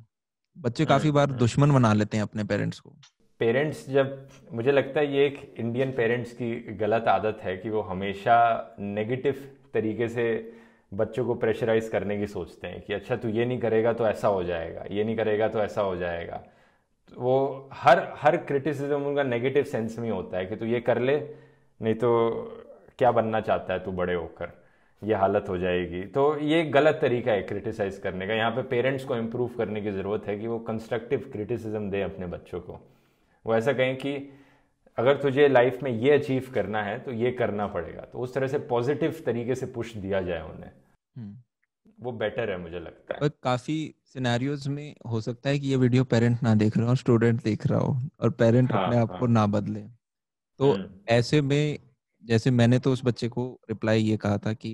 बच्चे काफ़ी हम्म, बार हम्म। दुश्मन बना लेते हैं अपने पेरेंट्स को।
पेरेंट्स जब मुझे लगता है ये एक इंडियन पेरेंट्स की गलत आदत है कि वो हमेशा नेगेटिव तरीके से बच्चों को प्रेशराइज करने की सोचते हैं कि अच्छा तू ये नहीं करेगा तो ऐसा हो जाएगा ये नहीं करेगा तो ऐसा हो जाएगा। तो वो हर हर क्रिटिसिज्म उनका नेगेटिव सेंस में होता है कि तू ये कर ले नहीं तो क्या बनना चाहता है तू बड़े होकर? ये हालत हो जाएगी। तो ये गलत तरीका है क्रिटिसाइज करने का। यहाँ पे पेरेंट्स को इम्प्रूव करने की ज़रूरत है कि वो कंस्ट्रक्टिव क्रिटिसिज्म दे अपने बच्चों को। वो ऐसा कहें कि अगर तुझे लाइफ में ये अचीव करना है तो ये करना पड़ेगा। तो उस तरह से पॉजिटिव तरीके से पुश दिया जाए उन्हें। हम्म। वो बेटर है मुझे लगता है।
काफ़ी सिनेरियोज में हो सकता है कि ये वीडियो पेरेंट ना देख रहा हो स्टूडेंट देख रहा हो और पेरेंट हाँ, अपने आप हाँ. को ना बदले। तो हम्म। ऐसे में जैसे मैंने तो उस बच्चे को रिप्लाई ये कहा था कि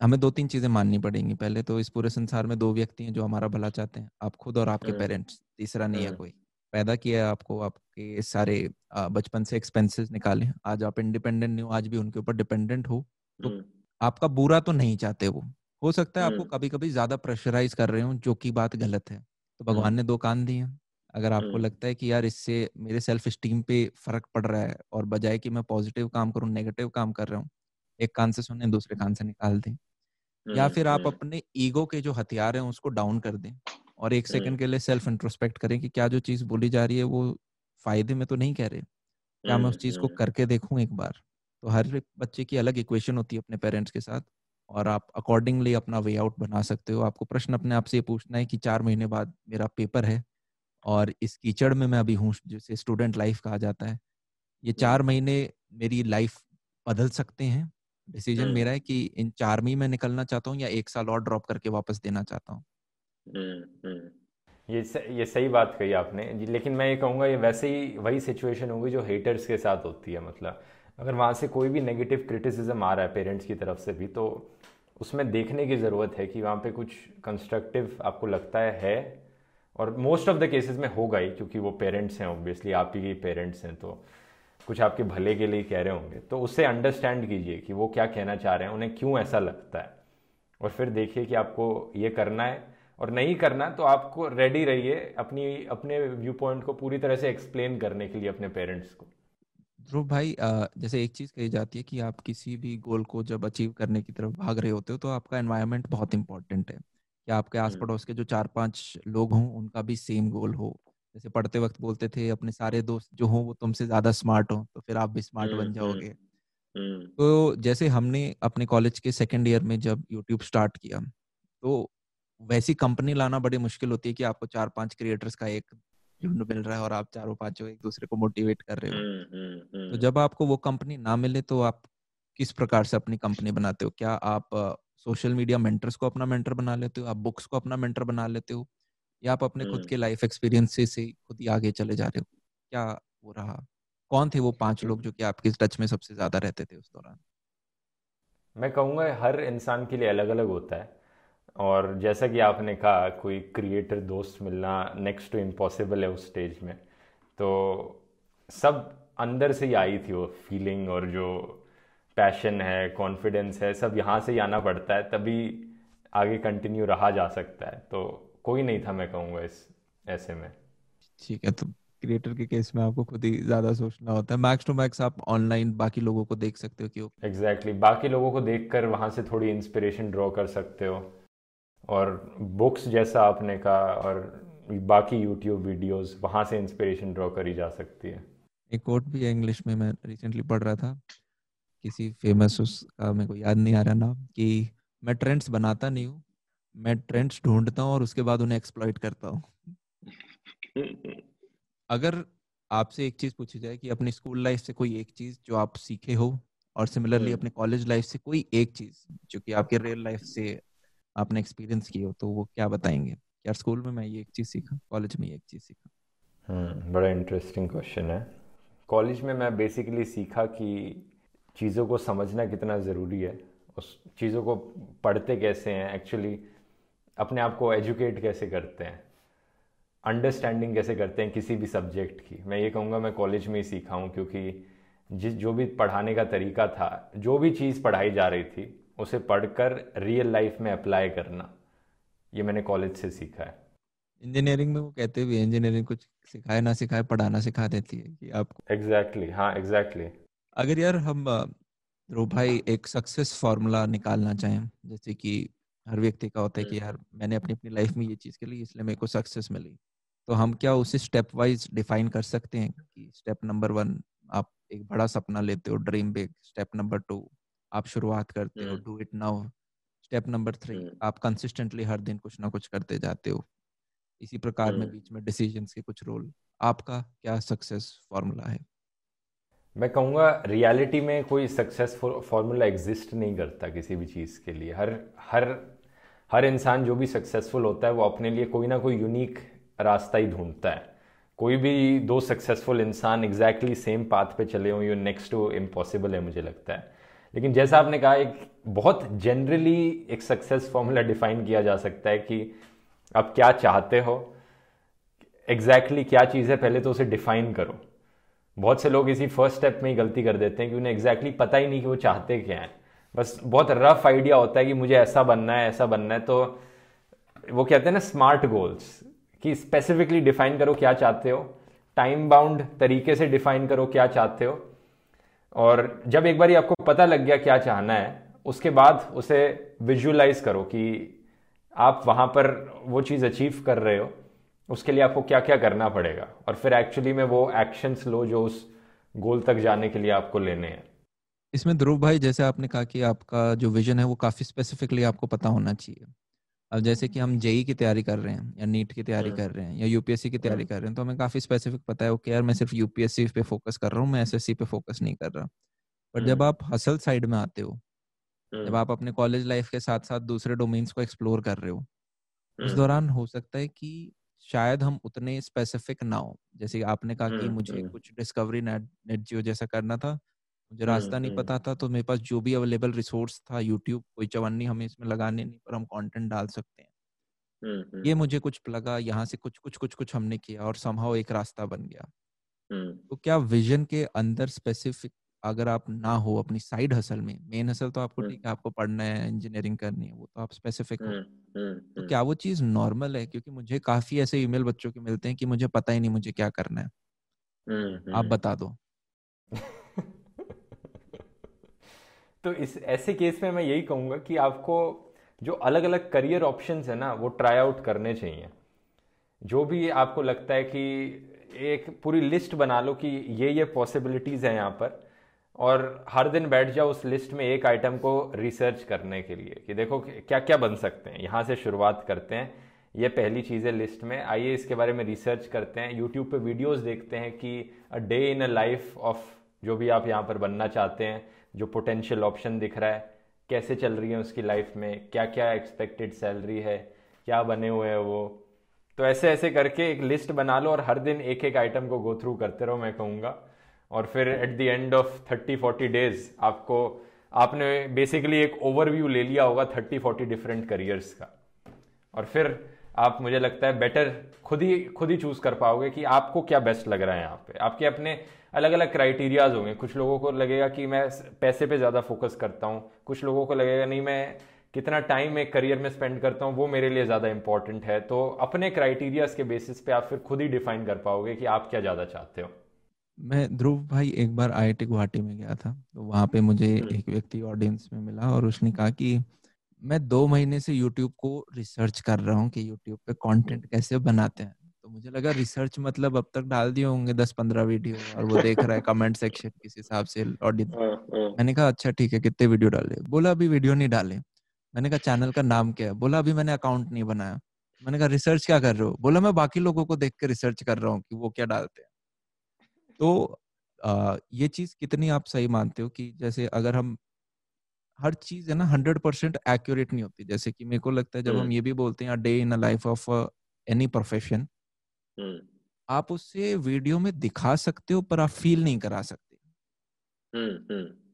हमें दो तीन चीज़ें माननी पड़ेंगी। पहले तो इस पूरे संसार में दो व्यक्ति हैं जो हमारा भला चाहते हैं आप खुद और आपके पेरेंट्स तीसरा नहीं है कोई। पैदा किया है आपको आपके सारे बचपन से एक्सपेंसेस निकाले। आज आप इंडिपेंडेंट नहीं हो आज भी उनके ऊपर डिपेंडेंट हो। तो आपका बुरा तो नहीं चाहते वो। हो सकता है आपको कभी कभी ज़्यादा प्रेशराइज कर रहे हो जो की बात गलत है। तो भगवान ने दो कान दिए। अगर आपको लगता है कि यार इससे मेरे सेल्फ स्टीम पे फ़र्क पड़ रहा है और बजाय कि मैं पॉजिटिव काम करूँ नेगेटिव काम कर रहा हूँ एक कान से सुने दूसरे कान से निकाल दें। या फिर आप अपने ईगो के जो हथियार हैं उसको डाउन कर दें और एक सेकंड के लिए सेल्फ इंट्रोस्पेक्ट करें कि क्या जो चीज़ बोली जा रही है वो फ़ायदे में तो नहीं कह रहे क्या मैं उस चीज़ को करके देखूँ एक बार? तो हर बच्चे की अलग इक्वेशन होती है अपने पेरेंट्स के साथ और आप अकॉर्डिंगली अपना वे आउट बना सकते हो। आपको प्रश्न अपने आप से पूछना है कि चार महीने बाद मेरा पेपर है और इस कीचड़ में मैं अभी हूँ जिसे स्टूडेंट लाइफ कहा जाता है। ये चार महीने मेरी लाइफ बदल सकते हैं। डिसीज़न मेरा है कि इन चार में मैं निकलना चाहता हूँ या एक साल और ड्रॉप करके वापस देना चाहता हूँ।
ये स, ये सही बात कही आपने। लेकिन मैं ये कहूँगा ये वैसे ही वही सिचुएशन होगी जो हेटर्स के साथ होती है मतलब। अगर वहाँ से कोई भी नेगेटिव क्रिटिसिज्म आ रहा है पेरेंट्स की तरफ़ से भी तो उसमें देखने की ज़रूरत है कि वहाँ पे कुछ कंस्ट्रक्टिव आपको लगता है है और मोस्ट ऑफ़ द केसेस में होगा ही, क्योंकि वो पेरेंट्स हैं ऑब्वियसली आप ही पेरेंट्स हैं तो कुछ आपके भले के लिए कह रहे होंगे। तो उससे अंडरस्टैंड कीजिए कि वो क्या कहना चाह रहे हैं, उन्हें क्यों ऐसा लगता है। और फिर देखिए कि आपको ये करना है और नहीं करना तो आपको रेडी रहिए अपनी, अपने व्यू पॉइंट को पूरी तरह से एक्सप्लेन करने के लिए अपने पेरेंट्स को।
ध्रुव भाई जैसे एक चीज़ कही जाती है कि आप किसी भी गोल को जब अचीव करने की तरफ़ भाग रहे होते हो तो आपका एनवायरनमेंट बहुत इंपॉर्टेंट है। कि आपके आस। पड़ोस के जो चार पाँच लोग हों उनका भी सेम गोल हो। जैसे पढ़ते वक्त बोलते थे अपने सारे दोस्त जो हों वो तुमसे ज़्यादा स्मार्ट हो। तो फिर आप भी स्मार्ट बन जाओगे। तो जैसे हमने अपने कॉलेज के सेकेंड ईयर में जब यूट्यूब स्टार्ट किया तो वैसी कंपनी लाना बड़ी मुश्किल होती है कि आपको चार पाँच क्रिएटर्स का एक झुंड मिल रहा है और आप चारों पाँचों एक दूसरे को मोटिवेट कर रहे हो। तो जब आपको वो कंपनी ना मिले तो आप किस प्रकार से अपनी कंपनी बनाते हो? क्या आप सोशल मीडिया मेंटर्स को अपना मेंटर बना लेते हो आप बुक्स को अपना मेंटर बना लेते हो या आप अपने खुद के लाइफ एक्सपीरियंस से खुद ही आगे चले जा रहे हो? क्या वो रहा? कौन थे वो पाँच लोग जो कि आपके टच में सबसे ज़्यादा रहते थे उस दौरान?
मैं कहूँगा हर इंसान के लिए अलग अलग होता है और जैसा कि आपने कहा कोई क्रिएटर दोस्त मिलना नेक्स्ट टू इम्पॉसिबल है उस स्टेज में तो सब अंदर से ही आई थी वो फीलिंग और जो पैशन है कॉन्फिडेंस है सब यहाँ से ही आना पड़ता है तभी आगे कंटिन्यू रहा जा सकता है। तो कोई नहीं था मैं कहूँगा इस ऐसे में।
ठीक है तो क्रिएटर के केस में आपको खुद ही ज़्यादा सोचना होता है। मैक्स टू मैक्स आप ऑनलाइन बाकी लोगों को देख सकते हो कि
एग्जैक्टली exactly. बाकी लोगों को देखकर वहाँ से थोड़ी इंस्पिरेशन ड्रॉ कर सकते हो। और बुक्स जैसा आपने कहा और बाकी यूट्यूब वीडियोस वहाँ से इंस्पिरेशन ड्रॉ करी जा सकती है।
एक कोट भी है इंग्लिश में मैं रिसेंटली पढ़ रहा था। किसी फ़ेमस उसका मेरे को याद नहीं आ रहा नाम कि मैं ट्रेंड्स बनाता नहीं हूँ मैं ट्रेंड्स ढूंढता हूँ और उसके बाद उन्हें एक्सप्लॉइट करता हूँ। अगर आपसे एक चीज़ पूछी जाए कि अपनी स्कूल लाइफ से कोई एक चीज़ जो आप सीखे हो और सिमिलरली हम्म। अपने कॉलेज लाइफ से कोई एक चीज़ जो कि आपके रियल लाइफ से आपने एक्सपीरियंस की हो तो वो क्या बताएँगे? यार स्कूल में मैं ये एक चीज़ सीखा कॉलेज में ये एक चीज़ सीखा?
हम्म बड़ा इंटरेस्टिंग क्वेश्चन है। कॉलेज में मैं बेसिकली सीखा कि चीज़ों को समझना कितना ज़रूरी है? उस चीज़ों को पढ़ते कैसे हैं? एक्चुअली अपने आप को एजुकेट कैसे करते हैं? अंडरस्टैंडिंग कैसे करते हैं किसी भी सब्जेक्ट की? मैं ये कहूँगा मैं कॉलेज में ही सीखा हूँ क्योंकि जिस जो भी पढ़ाने का तरीका था जो भी चीज़ पढ़ाई जा रही थी उसे पढ़कर रियल लाइफ में अप्लाई करना ये मैंने कॉलेज से सीखा है।
इंजीनियरिंग में वो कहते हुए इंजीनियरिंग कुछ सिखाए ना सिखाए पढ़ाना सिखा देती है कि आपको
एग्जैक्टली exactly, हाँ एग्जैक्टली exactly.
अगर यार हम ध्रुव भाई एक सक्सेस फार्मूला निकालना चाहें जैसे कि हर व्यक्ति का होता है कि हम्म। यार मैंने अपनी अपनी लाइफ में ये चीज़ के लिए इसलिए मेरे को सक्सेस मिली। तो हम क्या उसे स्टेप वाइज डिफाइन कर सकते हैं कि स्टेप नंबर वन आप एक बड़ा सपना लेते हो dream big step number two आप शुरुआत करते हो do it now step number three आप कंसिस्टेंटली हर दिन कुछ ना कुछ करते जाते हो। इसी प्रकार में हम्म। बीच में डिसीजंस के कुछ रोल आपका क्या सक्सेस फॉर्मूला है?
मैं कहूँगा रियलिटी में कोई सक्सेसफुल फॉर्मूला एग्जिस्ट नहीं करता किसी भी चीज़ के लिए। हर हर हर इंसान जो भी सक्सेसफुल होता है, वो अपने लिए कोई ना कोई यूनिक रास्ता ही ढूंढता है। कोई भी दो सक्सेसफुल इंसान एग्जैक्टली सेम पाथ पे चले हों ये नेक्स्ट टू इम्पॉसिबल है मुझे लगता है। लेकिन जैसा आपने कहा, एक बहुत जनरली एक सक्सेस फॉर्मूला डिफाइन किया जा सकता है कि आप क्या चाहते हो एग्जैक्टली exactly क्या चीज़ है, पहले तो उसे डिफाइन करो। बहुत से लोग इसी फ़र्स्ट स्टेप में ही गलती कर देते हैं कि उन्हें एग्जैक्टली exactly पता ही नहीं कि वो चाहते क्या है। बस बहुत रफ आइडिया होता है कि मुझे ऐसा बनना है, ऐसा बनना है तो वो कहते हैं ना स्मार्ट गोल्स कि स्पेसिफिकली डिफाइन करो क्या चाहते हो टाइम बाउंड तरीके से डिफाइन करो क्या चाहते हो, और जब एक बार आपको पता लग गया क्या चाहना है, उसके बाद उसे विजुअलाइज करो कि आप वहाँ पर वो चीज़ अचीव कर रहे हो। उसके लिए आपको क्या क्या करना पड़ेगा? और फिर एक्चुअली में वो एक्शंस लो जो उस गोल तक जाने के लिए आपको लेने हैं।
इसमें ध्रुव भाई जैसे आपने कहा कि आपका जो विजन है वो काफ़ी स्पेसिफिकली आपको पता होना चाहिए। अब जैसे कि हम जेई की तैयारी कर रहे हैं या नीट की तैयारी कर रहे हैं या यूपीएससी की तैयारी कर रहे हैं तो हमें काफ़ी स्पेसिफिक पता है ओके यार मैं सिर्फ़ यूपीएससी पे फोकस कर रहा हूँ मैं एसएससी पे फोकस नहीं कर रहा। पर जब आप हसल साइड में आते हो जब आप अपने कॉलेज लाइफ के साथ साथ दूसरे डोमेन्स को एक्सप्लोर कर रहे हो उस दौरान हो सकता है कि शायद हम उतने स्पेसिफिक ना हो। जैसे आपने कहा कि मुझे कुछ डिस्कवरी नेट नेट जियो जैसा करना था मुझे रास्ता नहीं पता था तो मेरे पास जो भी अवेलेबल रिसोर्स था यूट्यूब कोई चवन्नी हमें इसमें लगाने नहीं पर हम कंटेंट डाल सकते हैं। ये मुझे कुछ लगा यहाँ से कुछ कुछ कुछ कुछ हमने किया और समहाउ एक रास्ता बन गया। तो क्या विजन के अंदर स्पेसिफिक अगर आप ना हो अपनी साइड हसल में मेन हसल तो आपको ठीक है आपको पढ़ना है इंजीनियरिंग करनी है वो तो आप स्पेसिफिक हो। तो क्या वो चीज़ नॉर्मल है? क्योंकि मुझे काफ़ी ऐसे ईमेल बच्चों के मिलते हैं कि मुझे पता ही नहीं मुझे क्या करना है। आप बता दो।
तो इस ऐसे केस में मैं यही कहूँगा कि आपको जो अलग अलग करियर ऑप्शन है ना वो ट्राई आउट करने चाहिए। जो भी आपको लगता है कि एक पूरी लिस्ट बना लो कि ये ये पॉसिबिलिटीज़ हैं यहाँ पर। और हर दिन बैठ जाओ उस लिस्ट में एक आइटम को रिसर्च करने के लिए कि देखो क्या क्या बन सकते हैं। यहाँ से शुरुआत करते हैं। ये पहली चीज़ है लिस्ट में। आइए इसके बारे में रिसर्च करते हैं। यूट्यूब पे वीडियोस देखते हैं कि a day in a life of जो भी आप यहाँ पर बनना चाहते हैं, जो पोटेंशियल ऑप्शन दिख रहा है, कैसे चल रही है उसकी लाइफ में क्या क्या एक्सपेक्टेड सैलरी है, क्या बने हुए हैं वो। तो ऐसे ऐसे करके एक लिस्ट बना लो और हर दिन एक एक आइटम को गो थ्रू करते रहो, मैं कहूँगा। और फिर at the end of thirty forty days आपको, आपने बेसिकली एक ओवरव्यू ले लिया होगा थर्टी फोर्टी डिफरेंट करियर्स का। और फिर आप, मुझे लगता है बेटर खुद ही खुद ही चूज़ कर पाओगे कि आपको क्या बेस्ट लग रहा है यहाँ पे। आपके अपने अलग अलग क्राइटेरियाज होंगे। कुछ लोगों को लगेगा कि मैं पैसे पे ज़्यादा फोकस करता हूँ। कुछ लोगों को लगेगा, नहीं, मैं कितना टाइम एक करियर में स्पेंड करता हूँ, वो मेरे लिए ज़्यादा इंपॉर्टेंट है। तो अपने क्राइटेरियाज के बेसिस पे आप फिर खुद ही डिफाइन कर पाओगे कि आप क्या ज़्यादा चाहते हो।
मैं ध्रुव भाई एक बार आई गुवाहाटी में गया था तो वहाँ पे मुझे हम्म। एक व्यक्ति ऑडियंस में मिला और उसने कहा कि मैं दो महीने से यूट्यूब को रिसर्च कर रहा हूँ कि यूट्यूब पे कंटेंट कैसे बनाते हैं। तो मुझे लगा रिसर्च मतलब अब तक डाल दिए होंगे दस पंद्रह वीडियो और वो देख रहा है कमेंट सेक्शन किस हिसाब से ऑडियंस हाँ, हाँ। मैंने कहा अच्छा ठीक है कितने वीडियो डाले? बोला अभी वीडियो नहीं डाले। मैंने कहा चैनल का नाम क्या है? बोला अभी मैंने अकाउंट नहीं बनाया। मैंने कहा रिसर्च क्या कर रहे हो? बोला मैं बाकी लोगों को देख के रिसर्च कर रहा हूँ कि वो क्या डालते हैं। तो आ, ये चीज़ कितनी आप सही मानते हो कि जैसे अगर हम हर चीज़ है ना हंड्रेड परसेंट एक्यूरेट नहीं होती। जैसे कि मेरे को लगता है जब हम हम्म। ये भी बोलते हैं day in a life of any profession आप उससे वीडियो में दिखा सकते हो पर आप फील नहीं करा सकते।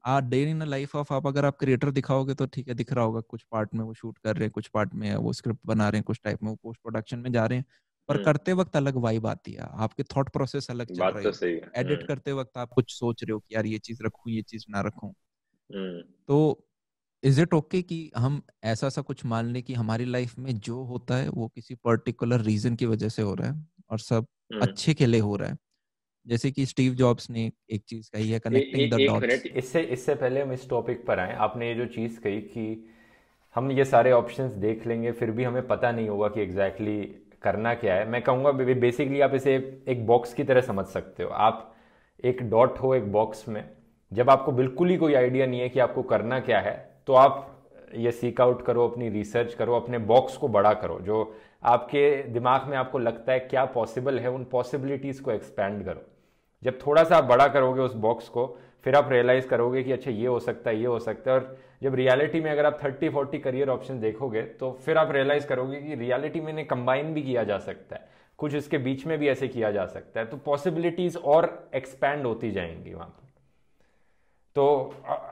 A day in life of आप अगर आप क्रिएटर दिखाओगे तो ठीक है दिख रहा होगा। कुछ पार्ट में वो शूट कर रहे हैं कुछ पार्ट में वो स्क्रिप्ट बना रहे हैं कुछ टाइप में वो पोस्ट प्रोडक्शन में जा रहे हैं। पर करते वक्त अलग वाइब आती है आपके थॉट प्रोसेस अलग चल रहे तो है। एडिट करते वक्त आप कुछ सोच रहे हो कि यार ये चीज़ रखू ये चीज़ ना रखू। तो इज़ इट ओके कि हम ऐसा सा कुछ मान लें कि हमारी लाइफ में जो होता है वो किसी पर्टिकुलर रीजन की वजह से हो रहा है और सब अच्छे के लिए हो रहा है। जैसे कि स्टीव जॉब्स ने एक चीज़ कही है कनेक्टिंग द डॉट्स
इससे इससे पहले हम इस टॉपिक पर आए। आपने ये जो चीज़ कही कि हम ये सारे ऑप्शंस देख लेंगे फिर भी हमें पता नहीं होगा कि एग्जैक्टली exactly करना क्या है? मैं कहूँगा बेसिकली आप इसे एक बॉक्स की तरह समझ सकते हो। आप एक डॉट हो एक बॉक्स में। जब आपको बिल्कुल ही कोई आइडिया नहीं है कि आपको करना क्या है तो आप ये सीक आउट करो, अपनी रिसर्च करो, अपने बॉक्स को बड़ा करो, जो आपके दिमाग में आपको लगता है क्या पॉसिबल है, उन पॉसिबिलिटीज़ को एक्सपैंड करो। जब थोड़ा सा आप बड़ा करोगे उस बॉक्स को, फिर आप रियलाइज़ करोगे कि अच्छा ये हो सकता है, ये हो सकता है, और जब रियलिटी में अगर आप थर्टी फोर्टी करियर ऑप्शन देखोगे तो फिर आप रियलाइज़ करोगे कि रियलिटी में इन्हें कंबाइन भी किया जा सकता है कुछ इसके बीच में भी ऐसे किया जा सकता है तो पॉसिबिलिटीज़ और एक्सपैंड होती जाएँगी वहाँ पर तो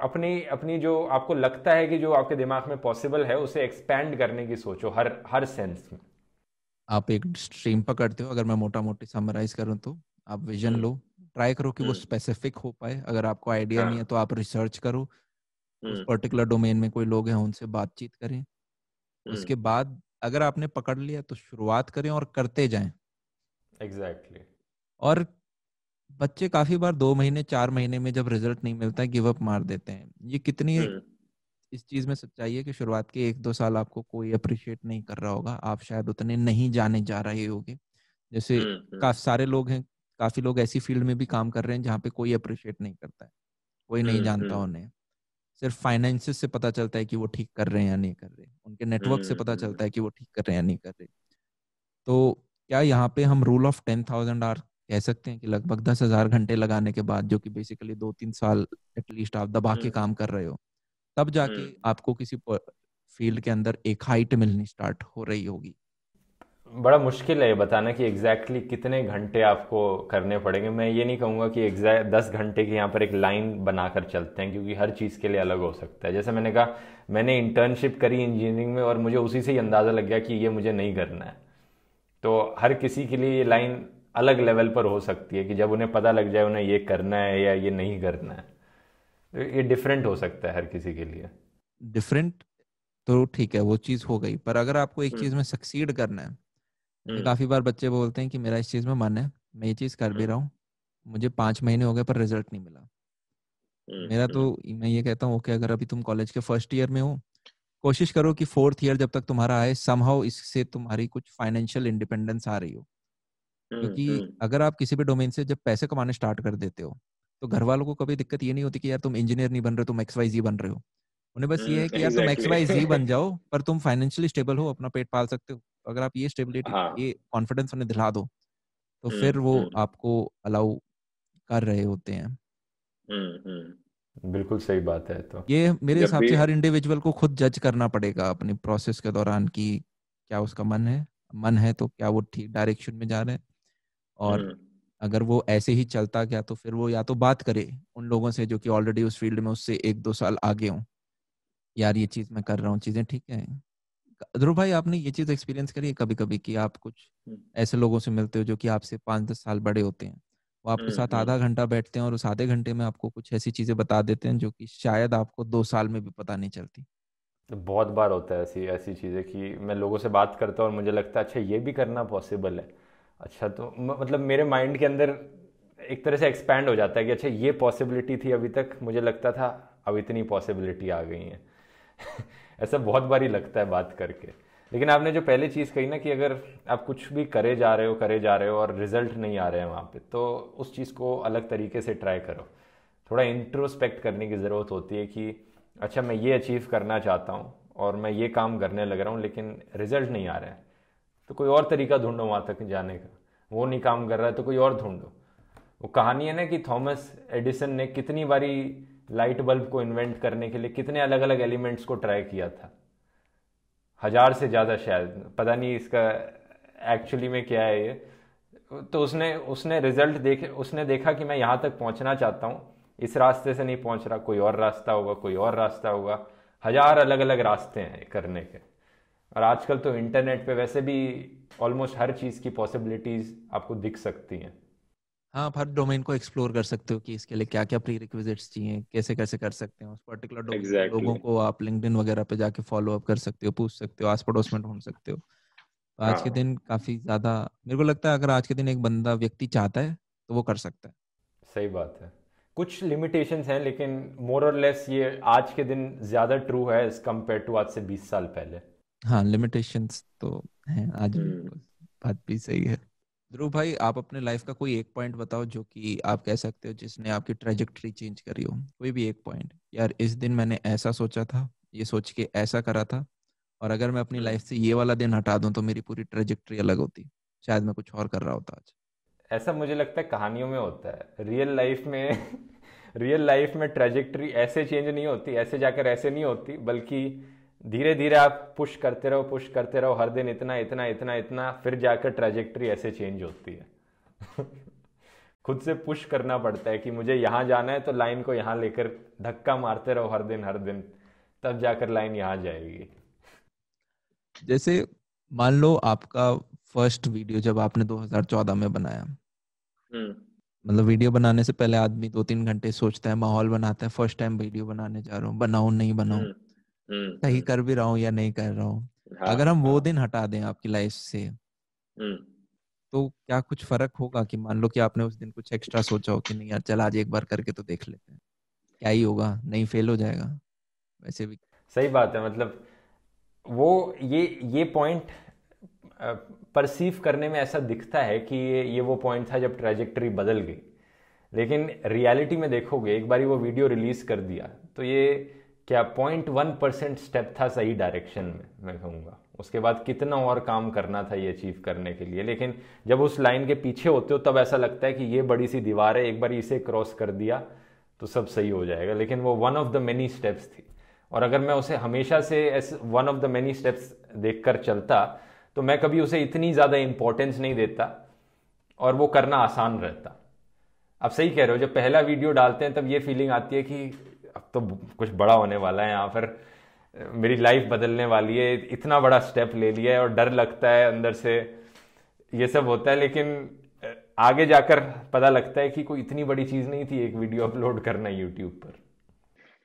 अपनी अपनी जो आपको लगता है कि जो आपके दिमाग में पॉसिबल है उसे एक्सपैंड करने की सोचो हर हर सेंस में
आप एक स्ट्रीम पकड़ते हो अगर मैं मोटा मोटी समराइज करूँ तो आप विजन। लो ट्राई करो कि वो स्पेसिफिक हम्म। हो पाए अगर आपको आइडिया नहीं है हाँ। तो आप रिसर्च करो उस पर्टिकुलर हम्म। डोमेन में कोई लोग हैं उनसे बातचीत करें। उसके बाद अगर आपने पकड़ लिया तो शुरुआत करें और करते जाएँ।
Exactly exactly.
और बच्चे काफ़ी बार दो महीने चार महीने में जब रिज़ल्ट नहीं मिलता है गिव अप मार देते हैं। ये कितनी इस चीज़ में सच्चाई है कि शुरुआत के एक दो साल आपको कोई अप्रिशिएट नहीं कर रहा होगा। आप शायद उतने नहीं जाने जा रहे होगे। जैसे हम्म, हम्म। काफ़ी सारे लोग हैं काफ़ी लोग ऐसी फ़ील्ड में भी काम कर रहे हैं जहाँ पे कोई अप्रिशिएट नहीं करता है। कोई नहीं हम्म, जानता उन्हें। सिर्फ़ फाइनेंसिस से पता चलता है कि वो ठीक कर रहे हैं या नहीं कर रहे। उनके नेटवर्क से पता चलता है कि वो ठीक कर रहे हैं या नहीं कर रहे। तो क्या यहाँ पे हम rule of ten thousand hour कह सकते हैं कि लगभग दस हज़ार घंटे लगाने के बाद जो कि बेसिकली दो तीन साल एटलीस्ट आप दबा के काम कर रहे हो तब जाके हम्म। आपको किसी फ़ील्ड के अंदर एक हाइट मिलनी स्टार्ट हो रही होगी।
बड़ा मुश्किल है ये बताना कि एग्जैक्टली exactly कितने घंटे आपको करने पड़ेंगे। मैं ये नहीं कहूँगा कि एग्जैक्ट दस घंटे की यहाँ पर एक लाइन बनाकर चलते हैं क्योंकि हर चीज़ के लिए अलग हो सकता है। जैसे मैंने कहा मैंने इंटर्नशिप करी इंजीनियरिंग में और मुझे उसी से ही अंदाज़ा लग गया कि ये मुझे नहीं करना है। तो हर किसी के लिए ये लाइन अलग लेवल पर हो सकती है कि जब उन्हें पता लग जाए उन्हें ये करना है या ये नहीं करना है। ये डिफरेंट हो सकता है हर किसी के लिए।
डिफरेंट तो ठीक है वो चीज़ हो गई। पर अगर आपको एक हम्म। चीज़ में सक्सीड करना है हम्म। काफ़ी बार बच्चे बोलते हैं कि मेरा इस चीज़ में मन है मैं ये चीज़ कर भी हम्म। रहा हूँ मुझे पाँच महीने हो गए पर रिज़ल्ट नहीं मिला। मेरा तो मैं ये कहता हूँ ओके अगर अभी तुम कॉलेज के फ़र्स्ट ईयर में हो कोशिश करो कि फोर्थ ईयर जब तक तुम्हारा आए समहाउ इससे तुम्हारी कुछ फाइनेंशियल इंडिपेंडेंस आ रही हो।
हम्म,
क्योंकि
हम्म,
अगर आप किसी भी डोमेन से जब पैसे कमाने स्टार्ट कर देते हो तो घर वालों को कभी दिक्कत ये नहीं होती कि यार तुम इंजीनियर नहीं बन रहे हो तुम एक्स वाई जी बन रहे हो। उन्हें बस ये है कि यार तुम एक्स वाई जी बन जाओ पर तुम फाइनेंशियली स्टेबल हो अपना पेट पाल सकते हो। अगर आप ये स्टेबिलिटी
हाँ।
ये कॉन्फिडेंस उन्हें दिला दो तो
हम्म,
फिर वो
हम्म,
आपको अलाउ कर रहे होते हैं।
हम्म, हम्म।
बिल्कुल सही बात है तो।
ये मेरे हिसाब से हर इंडिविजुअल को खुद जज करना पड़ेगा अपनी प्रोसेस के दौरान कि क्या उसका मन है। मन है तो क्या वो ठीक डायरेक्शन में जा रहे हैं? और अगर वो ऐसे ही चलता गया तो फिर वो या तो बात करे उन लोगों से जो कि ऑलरेडी उस फ़ील्ड में उससे एक दो साल आगे हों। यार ये चीज़ मैं कर रहा हूँ चीज़ें ठीक है? ध्रुव भाई आपने ये चीज़ एक्सपीरियंस करी है कभी कभी कि आप कुछ ऐसे लोगों से मिलते हो जो कि आपसे पाँच दस साल बड़े होते हैं? वो आपके साथ आधा घंटा बैठते हैं और उस आधे घंटे में आपको कुछ ऐसी चीज़ें बता देते हैं जो कि शायद आपको दो साल में भी पता नहीं चलती?
तो बहुत बार होता है ऐसी ऐसी चीज़ें कि मैं लोगों से बात करता हूँ और मुझे लगता है अच्छा ये भी करना पॉसिबल है। अच्छा तो मतलब मेरे माइंड के अंदर एक तरह से एक्सपैंड हो जाता है कि अच्छा ये पॉसिबिलिटी थी अभी तक मुझे लगता था अब इतनी पॉसिबिलिटी आ गई है। ऐसा बहुत बार ही लगता है बात करके। लेकिन आपने जो पहले चीज़ कही ना कि अगर आप कुछ भी करे जा रहे हो, करे जा रहे हो और रिज़ल्ट नहीं आ रहे हैं वहाँ पे तो उस चीज़ को अलग तरीके से ट्राई करो। थोड़ा इंट्रोस्पेक्ट करने की ज़रूरत होती है कि अच्छा मैं ये अचीव करना चाहता हूँ और मैं ये काम करने लग रहा हूँ, लेकिन रिज़ल्ट नहीं आ रहा है। तो कोई और तरीका ढूंढो वहाँ तक जाने का। वो नहीं काम कर रहा है तो कोई और ढूंढो। वो कहानी है ना कि थॉमस एडिसन ने कितनी बारी लाइट बल्ब को इन्वेंट करने के लिए कितने अलग अलग एलिमेंट्स को ट्राई किया था। हज़ार से ज़्यादा शायद, पता नहीं इसका एक्चुअली में क्या है ये। तो उसने उसने रिज़ल्ट देखे, उसने देखा कि मैं यहाँ तक पहुँचना चाहता हूँ। इस रास्ते से नहीं पहुँच रहा, कोई और रास्ता होगा, कोई और रास्ता होगा। हज़ार अलग अलग रास्ते हैं करने के। और आजकल तो इंटरनेट पे वैसे भी ऑलमोस्ट हर चीज़ की पॉसिबिलिटीज़ आपको दिख सकती हैं।
हाँ आप हर डोमेन को एक्सप्लोर कर सकते हो कि इसके लिए क्या क्या प्री रिक्विजिट्स चाहिए कैसे कैसे कर सकते हैं। उस पर्टिकुलर डोमेन
Exactly.
लोगों को आप लिंक्डइन वगैरह पे जाके फॉलो अप कर सकते हो पूछ सकते हो आस पड़ोस में ढूंढ सकते हो। तो आज के
हाँ।
दिन काफ़ी ज़्यादा मेरे को लगता है अगर आज के दिन एक बंदा व्यक्ति चाहता है तो वो कर सकता है।
सही बात है। कुछ लिमिटेशंस हैं लेकिन मोर और लेस ये आज के दिन ज़्यादा ट्रू है एज कंपेयर टू आज से 20 साल पहले।
हाँ लिमिटेशंस तो हैं आज
हम्म,
बात भी सही है। ध्रुव भाई, आप अपने लाइफ का कोई एक पॉइंट बताओ जो कि आप कह सकते हो जिसने आपकी ट्रेजेक्टरी चेंज करी हो। कोई भी एक पॉइंट यार, इस दिन मैंने ऐसा सोचा था, ये सोच के ऐसा करा था, और अगर मैं अपनी। लाइफ से ये वाला दिन हटा दूँ तो मेरी पूरी ट्रेजेक्ट्री अलग होती। शायद मैं कुछ और कर रहा होता आज।
ऐसा मुझे लगता है कहानियों में होता है। रियल लाइफ में रियल लाइफ में ट्रेजेक्ट्री ऐसे चेंज नहीं होती, ऐसे जाकर ऐसे नहीं होती, बल्कि धीरे धीरे आप पुश करते रहो पुश करते रहो हर दिन इतना इतना इतना इतना फिर जाकर ट्रेजेक्ट्री ऐसे चेंज होती है। खुद से पुश करना पड़ता है कि मुझे यहाँ जाना है तो लाइन को यहाँ लेकर धक्का मारते रहो हर दिन हर दिन। तब जाकर लाइन यहाँ जाएगी।
जैसे मान लो आपका फ़र्स्ट वीडियो जब आपने 2014 में बनाया।
हम्म,
मतलब वीडियो बनाने से पहले आदमी दो तीन घंटे सोचता है माहौल बनाता है फ़र्स्ट टाइम वीडियो बनाने जा रहा हूँ बनाऊ नहीं बनाऊँ।
हम्म,
सही
हम्म,
कर भी रहा हूँ या नहीं कर रहा हूँ
हाँ
अगर हम वो
हाँ।
दिन हटा दें आपकी लाइफ से
हम्म,
तो क्या कुछ फ़र्क होगा कि मान लो कि आपने उस दिन कुछ एक्स्ट्रा सोचा हो कि नहीं यार चल आज एक बार करके तो देख लेते हैं। क्या ही होगा नहीं फेल हो जाएगा वैसे भी।
सही बात है मतलब वो ये ये पॉइंट परसीव करने में ऐसा दिखता है कि ये ये वो पॉइंट था जब ट्रेजेक्टरी बदल गई। लेकिन रियलिटी में देखोगे एक बारी वो वीडियो रिलीज़ कर दिया तो ये क्या पॉइंट वन परसेंट स्टेप था सही डायरेक्शन में? मैं कहूँगा। उसके बाद कितना और काम करना था ये अचीव करने के लिए? लेकिन जब उस लाइन के पीछे होते हो, तब ऐसा लगता है कि ये बड़ी सी दीवार है, एक बार इसे क्रॉस कर दिया तो सब सही हो जाएगा। लेकिन वो one of the many steps थी। और अगर मैं उसे हमेशा से as one of the many steps देखकर चलता तो मैं कभी उसे इतनी ज़्यादा इंपॉर्टेंस नहीं देता और वो करना आसान रहता। आप सही कह रहे हो, जब पहला वीडियो डालते हैं, तब ये फीलिंग आती है कि तो कुछ बड़ा होने वाला है यहाँ पर। मेरी लाइफ बदलने वाली है इतना बड़ा स्टेप ले लिया है और डर लगता है अंदर से। ये सब होता है लेकिन आगे जाकर पता लगता है कि कोई इतनी बड़ी चीज़ नहीं थी एक वीडियो अपलोड करना यूट्यूब पर।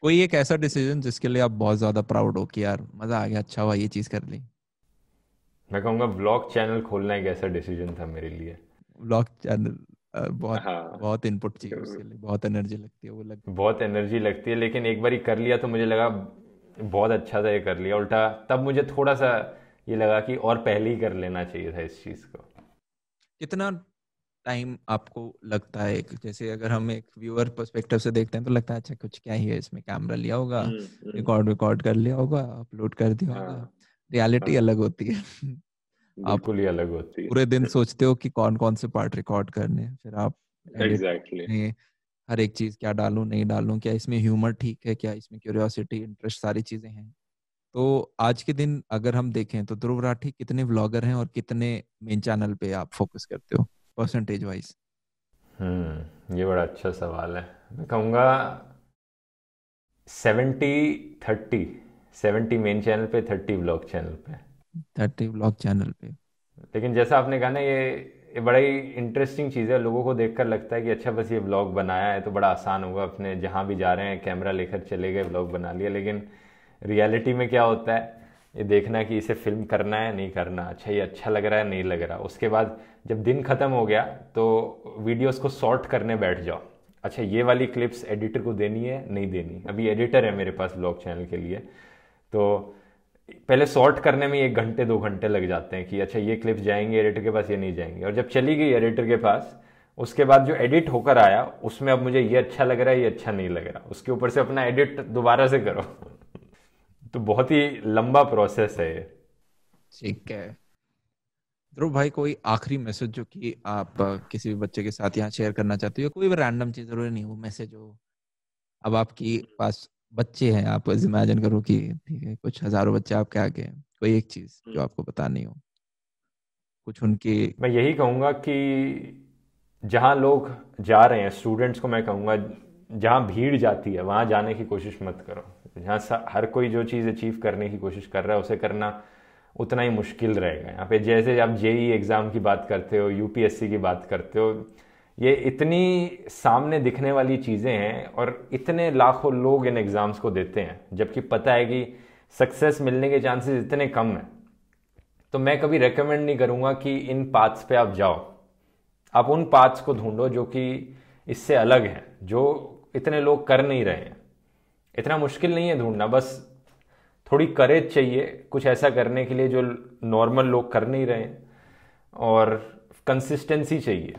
कोई एक ऐसा डिसीज़न जिसके लिए आप बहुत ज़्यादा प्राउड हो कि यार मज़ा आ गया अच्छा हुआ ये चीज़ कर ली?
मैं कहूँगा ब्लॉग चैनल खोलना एक ऐसा डिसीज़न था मेरे लिए।
ब्लॉग चैनल बहुत
हाँ।
बहुत इनपुट चाहिए उसके लिए बहुत एनर्जी लगती है वो लग।
बहुत एनर्जी लगती है लेकिन एक बार ही कर लिया तो मुझे लगा बहुत अच्छा सा ये कर लिया उल्टा तब मुझे थोड़ा सा ये लगा कि और पहले ही कर लेना चाहिए था इस चीज़ को।
कितना टाइम आपको लगता है जैसे अगर हम एक व्यूअर पर्सपेक्टिव से देखते हैं तो लगता है अच्छा कुछ क्या ही है इसमें कैमरा लिया होगा रिकॉर्ड हम्म, रिकॉर्ड हम्म। कर लिया होगा अपलोड कर दिया होगा रियलिटी हाँ, हाँ। अलग होती है।
आप ही अलग होती है।
पूरे दिन सोचते हो कि कौन कौन से पार्ट रिकॉर्ड करने हैं फिर आप
एग्जैक्टली
हर एक चीज़ क्या डालूं नहीं डालूं क्या इसमें ह्यूमर ठीक है क्या इसमें क्यूरियोसिटी इंटरेस्ट सारी चीज़ें हैं। तो आज के दिन अगर हम देखें तो ध्रुव राठी कितने व्लॉगर हैं और कितने मेन चैनल पे आप फोकस करते हो परसेंटेज वाइज
हम्म ये बड़ा अच्छा सवाल है। मैं कहूँगा seventy thirty seventy main channel पे थर्टी ब्लॉग चैनल पे।
थर्टी ब्लॉग चैनल पे।
लेकिन जैसा आपने कहा ना, ये ये बड़ा ही इंटरेस्टिंग चीज़ है। लोगों को देखकर लगता है कि अच्छा बस ये ब्लॉग बनाया है तो बड़ा आसान होगा। अपने जहाँ भी जा रहे हैं कैमरा लेकर चले गए ब्लॉग बना लिया। लेकिन रियलिटी में क्या होता है? ये देखना कि इसे फ़िल्म करना है, नहीं करना। अच्छा ये अच्छा लग रहा है, नहीं लग रहा। उसके बाद जब दिन ख़त्म हो गया तो वीडियोस को सॉर्ट करने बैठ जाओ। अच्छा ये वाली क्लिप्स एडिटर को देनी है, नहीं देनी। अभी एडिटर है मेरे पास ब्लॉग चैनल के लिए। तो पहले सॉर्ट करने में एक घंटे, दो घंटे लग जाते हैं कि अच्छा ये क्लिप्स जाएँगे एडिटर के पास, ये नहीं जाएँगे। और जब चली गई एडिटर के पास, उसके बाद जो एडिट होकर आया, उसमें अब मुझे ये अच्छा लग रहा है, ये अच्छा नहीं लग रहा। उसके ऊपर से अपना एडिट दोबारा से करो। तो बहुत ही लंबा प्रोसेस है
ठीक है। ध्रुव भाई, कोई आखिरी मैसेज जो कि आप किसी भी बच्चे के साथ यहाँ शेयर करना चाहते हो कोई भी रैंडम चीज़ ज़रूरी नहीं हो मैसेज हो, अब आपकी पास बच्चे हैं आप इमेजिन करो कि ठीक है कुछ हज़ारों बच्चे आपके आगे हैं कोई एक चीज़ जो हम्म। आपको बतानी हो। कुछ उनकी
मैं यही कहूँगा कि जहाँ लोग जा रहे हैं स्टूडेंट्स को मैं कहूँगा जहाँ भीड़ जाती है वहाँ जाने की कोशिश मत करो। जहाँ हर कोई जो चीज़ अचीव करने की कोशिश कर रहा है उसे करना उतना ही मुश्किल रहेगा। यहाँ पे जैसे आप जेई एग्ज़ाम की बात करते हो यूपीएससी की बात करते हो ये इतनी सामने दिखने वाली चीज़ें हैं और इतने लाखों लोग इन एग्ज़ाम्स को देते हैं, जबकि पता है कि सक्सेस मिलने के चांसेस इतने कम हैं। तो मैं कभी रेकमेंड नहीं करूँगा कि इन पाथ्स पे आप जाओ। आप उन पाथ्स को ढूंढो जो कि इससे अलग हैं, जो इतने लोग कर नहीं रहे हैं। इतना मुश्किल नहीं है ढूंढना, बस थोड़ी करेज चाहिए, कुछ ऐसा करने के लिए जो नॉर्मल लोग कर नहीं रहे हैं, और कंसिस्टेंसी चाहिए।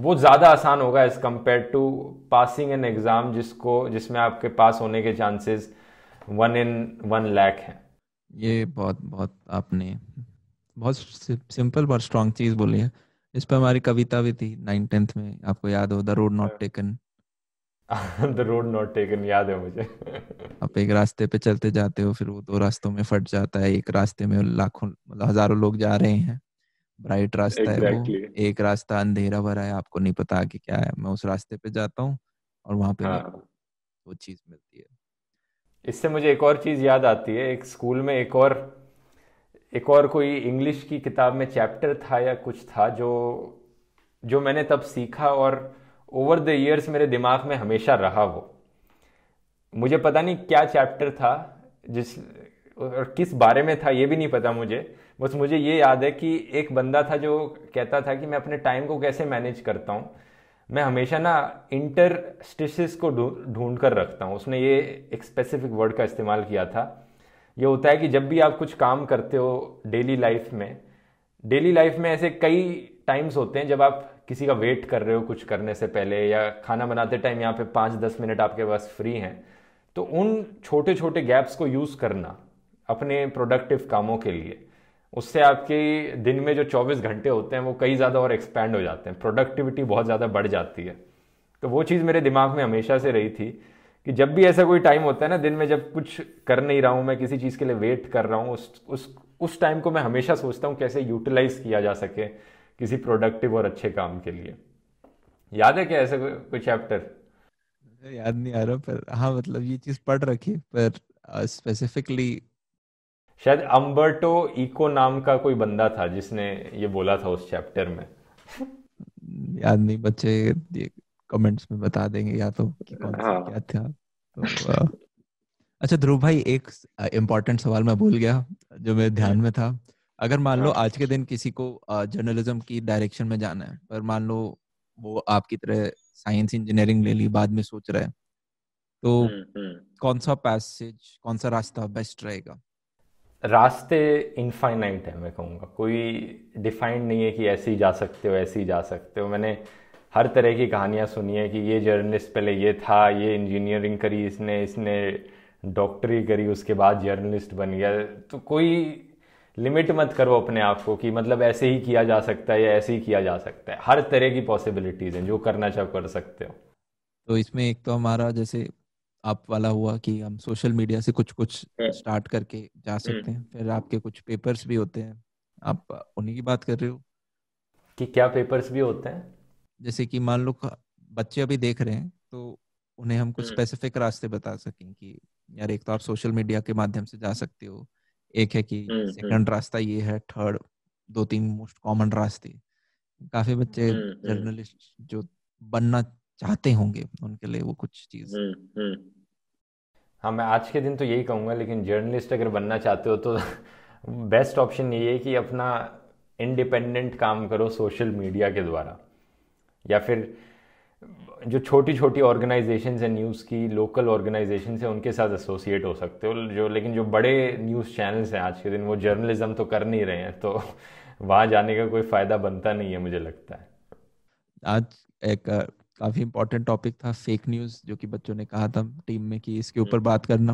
वो ज़्यादा आसान होगा as compared to passing an exam जिसको जिसमें आपके पास होने के chances one in one lakh हैं।
ये बहुत बहुत आपने बहुत सिंपल और स्ट्रॉन्ग चीज़ बोली है। इस पर हमारी कविता भी थी नाइन टेंथ में आपको याद हो the road not taken
the road not taken याद है मुझे।
आप एक रास्ते पे चलते जाते हो फिर वो दो रास्तों में फट जाता है एक रास्ते में लाखों मतलब हज़ारों लोग जा रहे हैं। ब्राइट रास्ता exactly. है वो एक रास्ता अंधेरा भरा है आपको नहीं पता कि क्या है मैं उस रास्ते पे जाता हूँ और वहाँ पे हाँ. वो चीज़ मिलती है
इससे मुझे एक और चीज़ याद आती है एक स्कूल में एक और एक और कोई इंग्लिश की किताब में चैप्टर था या कुछ था जो जो मैंने तब सीखा और ओवर द ईयर्स मेरे दिमाग में हमेशा रहा वो मुझे पता नहीं क्या चैप्टर था जिस और किस बारे में था ये भी नहीं पता मुझे बस मुझे ये याद है कि एक बंदा था जो कहता था कि मैं अपने टाइम को कैसे मैनेज करता हूँ। मैं हमेशा ना इंटर स्टिशेस को ढूंढ कर रखता हूँ। उसने ये एक स्पेसिफिक वर्ड का इस्तेमाल किया था। ये होता है कि जब भी आप कुछ काम करते हो डेली लाइफ में डेली लाइफ में ऐसे कई टाइम्स होते हैं जब आप किसी का वेट कर रहे हो कुछ करने से पहले या खाना बनाते टाइम यहाँ पे पाँच दस मिनट आपके पास फ्री हैं। तो उन छोटे छोटे गैप्स को यूज़ करना अपने प्रोडक्टिव कामों के लिए। उससे आपके दिन में जो 24 घंटे होते हैं, वो कई ज़्यादा और एक्सपैंड हो जाते हैं। प्रोडक्टिविटी बहुत ज़्यादा बढ़ जाती है। तो वो चीज़ मेरे दिमाग में हमेशा से रही थी कि जब भी ऐसा कोई टाइम होता है ना, दिन में जब कुछ कर नहीं रहा हूँ, मैं किसी चीज़ के लिए वेट कर रहा हूँ, उस उस उस टाइम को मैं हमेशा सोचता हूँ कैसे यूटिलाइज किया जा सके किसी प्रोडक्टिव और अच्छे काम के लिए। याद है क्या ऐसा कोई चैप्टर
याद नहीं आ रहा, पर हाँ मतलब ये चीज़ पढ़ रखी पर स्पेसिफिकली
शायद अम्बर्टो इको नाम का कोई बंदा था जिसने ये बोला था उस चैप्टर में।
याद नहीं बच्चे कमेंट्स में बता देंगे या तो कि कौन सा हाँ। क्या था। तो अच्छा ध्रुव भाई एक इम्पोर्टेंट सवाल मैं भूल गया जो मेरे ध्यान में था। अगर मान लो हाँ। आज के दिन किसी को जर्नलिज्म की डायरेक्शन में जाना है पर मान लो वो आपकी तरह साइंस इंजीनियरिंग ले ली बाद में सोच रहा है तो कौन सा पैसेज कौन सा रास्ता बेस्ट रहेगा?
रास्ते इनफाइनाइट है, मैं कहूँगा। कोई डिफाइंड नहीं है कि ऐसे ही जा सकते हो, ऐसे ही जा सकते हो। मैंने हर तरह की कहानियाँ सुनी है कि ये जर्नलिस्ट पहले ये था, ये इंजीनियरिंग करी इसने इसने डॉक्टरी करी, उसके बाद जर्नलिस्ट बन गया। तो कोई लिमिट मत करो अपने आप को कि मतलब ऐसे ही किया जा सकता है या ऐसे ही किया जा सकता है। हर तरह की पॉसिबिलिटीज़ हैं जो करना चाहो, कर सकते हो।
तो इसमें एक तो हमारा जैसे आप वाला हुआ कि हम सोशल मीडिया से कुछ कुछ स्टार्ट करके जा सकते हैं। फिर आपके कुछ पेपर्स भी होते हैं। आप उन्हीं की बात कर रहे हो?
कि क्या पेपर्स भी होते हैं?
जैसे कि मान लो बच्चे अभी देख रहे हैं तो उन्हें हम कुछ स्पेसिफिक रास्ते बता सकें कि यार एक तो आप सोशल मीडिया के माध्यम से जा सकते हो। एक है कि सेकंड रास्ता ये है थर्ड दो तीन मोस्ट कॉमन रास्ते। काफ़ी बच्चे जर्नलिस्ट जो बनना चाहते होंगे उनके लिए वो कुछ चीज़।
हाँ मैं आज के दिन तो यही कहूँगा लेकिन जर्नलिस्ट अगर बनना चाहते हो तो बेस्ट ऑप्शन ये है कि अपना इंडिपेंडेंट काम करो सोशल मीडिया के द्वारा। या फिर जो छोटी छोटी ऑर्गेनाइजेशन है न्यूज़ की लोकल ऑर्गेनाइजेशन है उनके साथ एसोसिएट हो सकते हो। जो लेकिन जो बड़े न्यूज़ चैनल्स हैं आज के दिन वो जर्नलिज्म तो कर नहीं रहे हैं तो वहाँ जाने का कोई फ़ायदा बनता नहीं है मुझे लगता है।
आज एक काफ़ी इंपॉर्टेंट टॉपिक था फेक न्यूज़ जो कि बच्चों ने कहा था टीम में कि इसके ऊपर बात करना।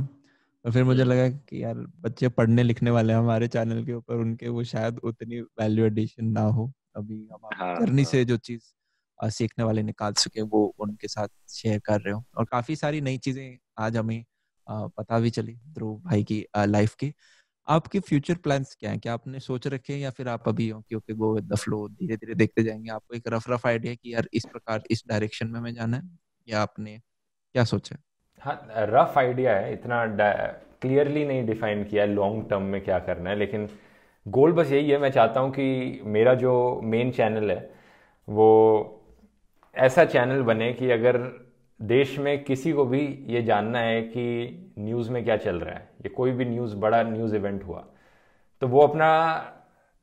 और फिर मुझे लगा कि यार बच्चे पढ़ने लिखने वाले हैं हमारे चैनल के ऊपर उनके वो शायद उतनी वैल्यू एडिशन ना हो। अभी हमारी जर्नी हाँ, से हाँ। जो चीज़ सीखने वाले निकाल सके वो उनके साथ शेयर कर रहे हो। और काफ़ी सारी नई चीज़ें आज हमें पता भी चली ध्रुव भाई की लाइफ की। आपके फ्यूचर प्लान्स क्या है? क्या आपने सोच रखे हैं या फिर आप अभी क्योंकि गो विद द फ्लो धीरे धीरे देखते जाएँगे? आपको एक रफ रफ आइडिया कि यार इस प्रकार, इस डायरेक्शन में मैं जाना है? या आपने क्या सोचा
हाँ? रफ आइडिया है। इतना क्लियरली नहीं डिफाइन किया है लॉन्ग टर्म में क्या करना है, लेकिन गोल बस यही है। मैं चाहता हूँ कि मेरा जो मेन चैनल है, वो ऐसा चैनल बने कि अगर देश में किसी को भी ये जानना है कि न्यूज़ में क्या चल रहा है। या कोई भी न्यूज़ बड़ा न्यूज़ इवेंट हुआ। तो वो अपना,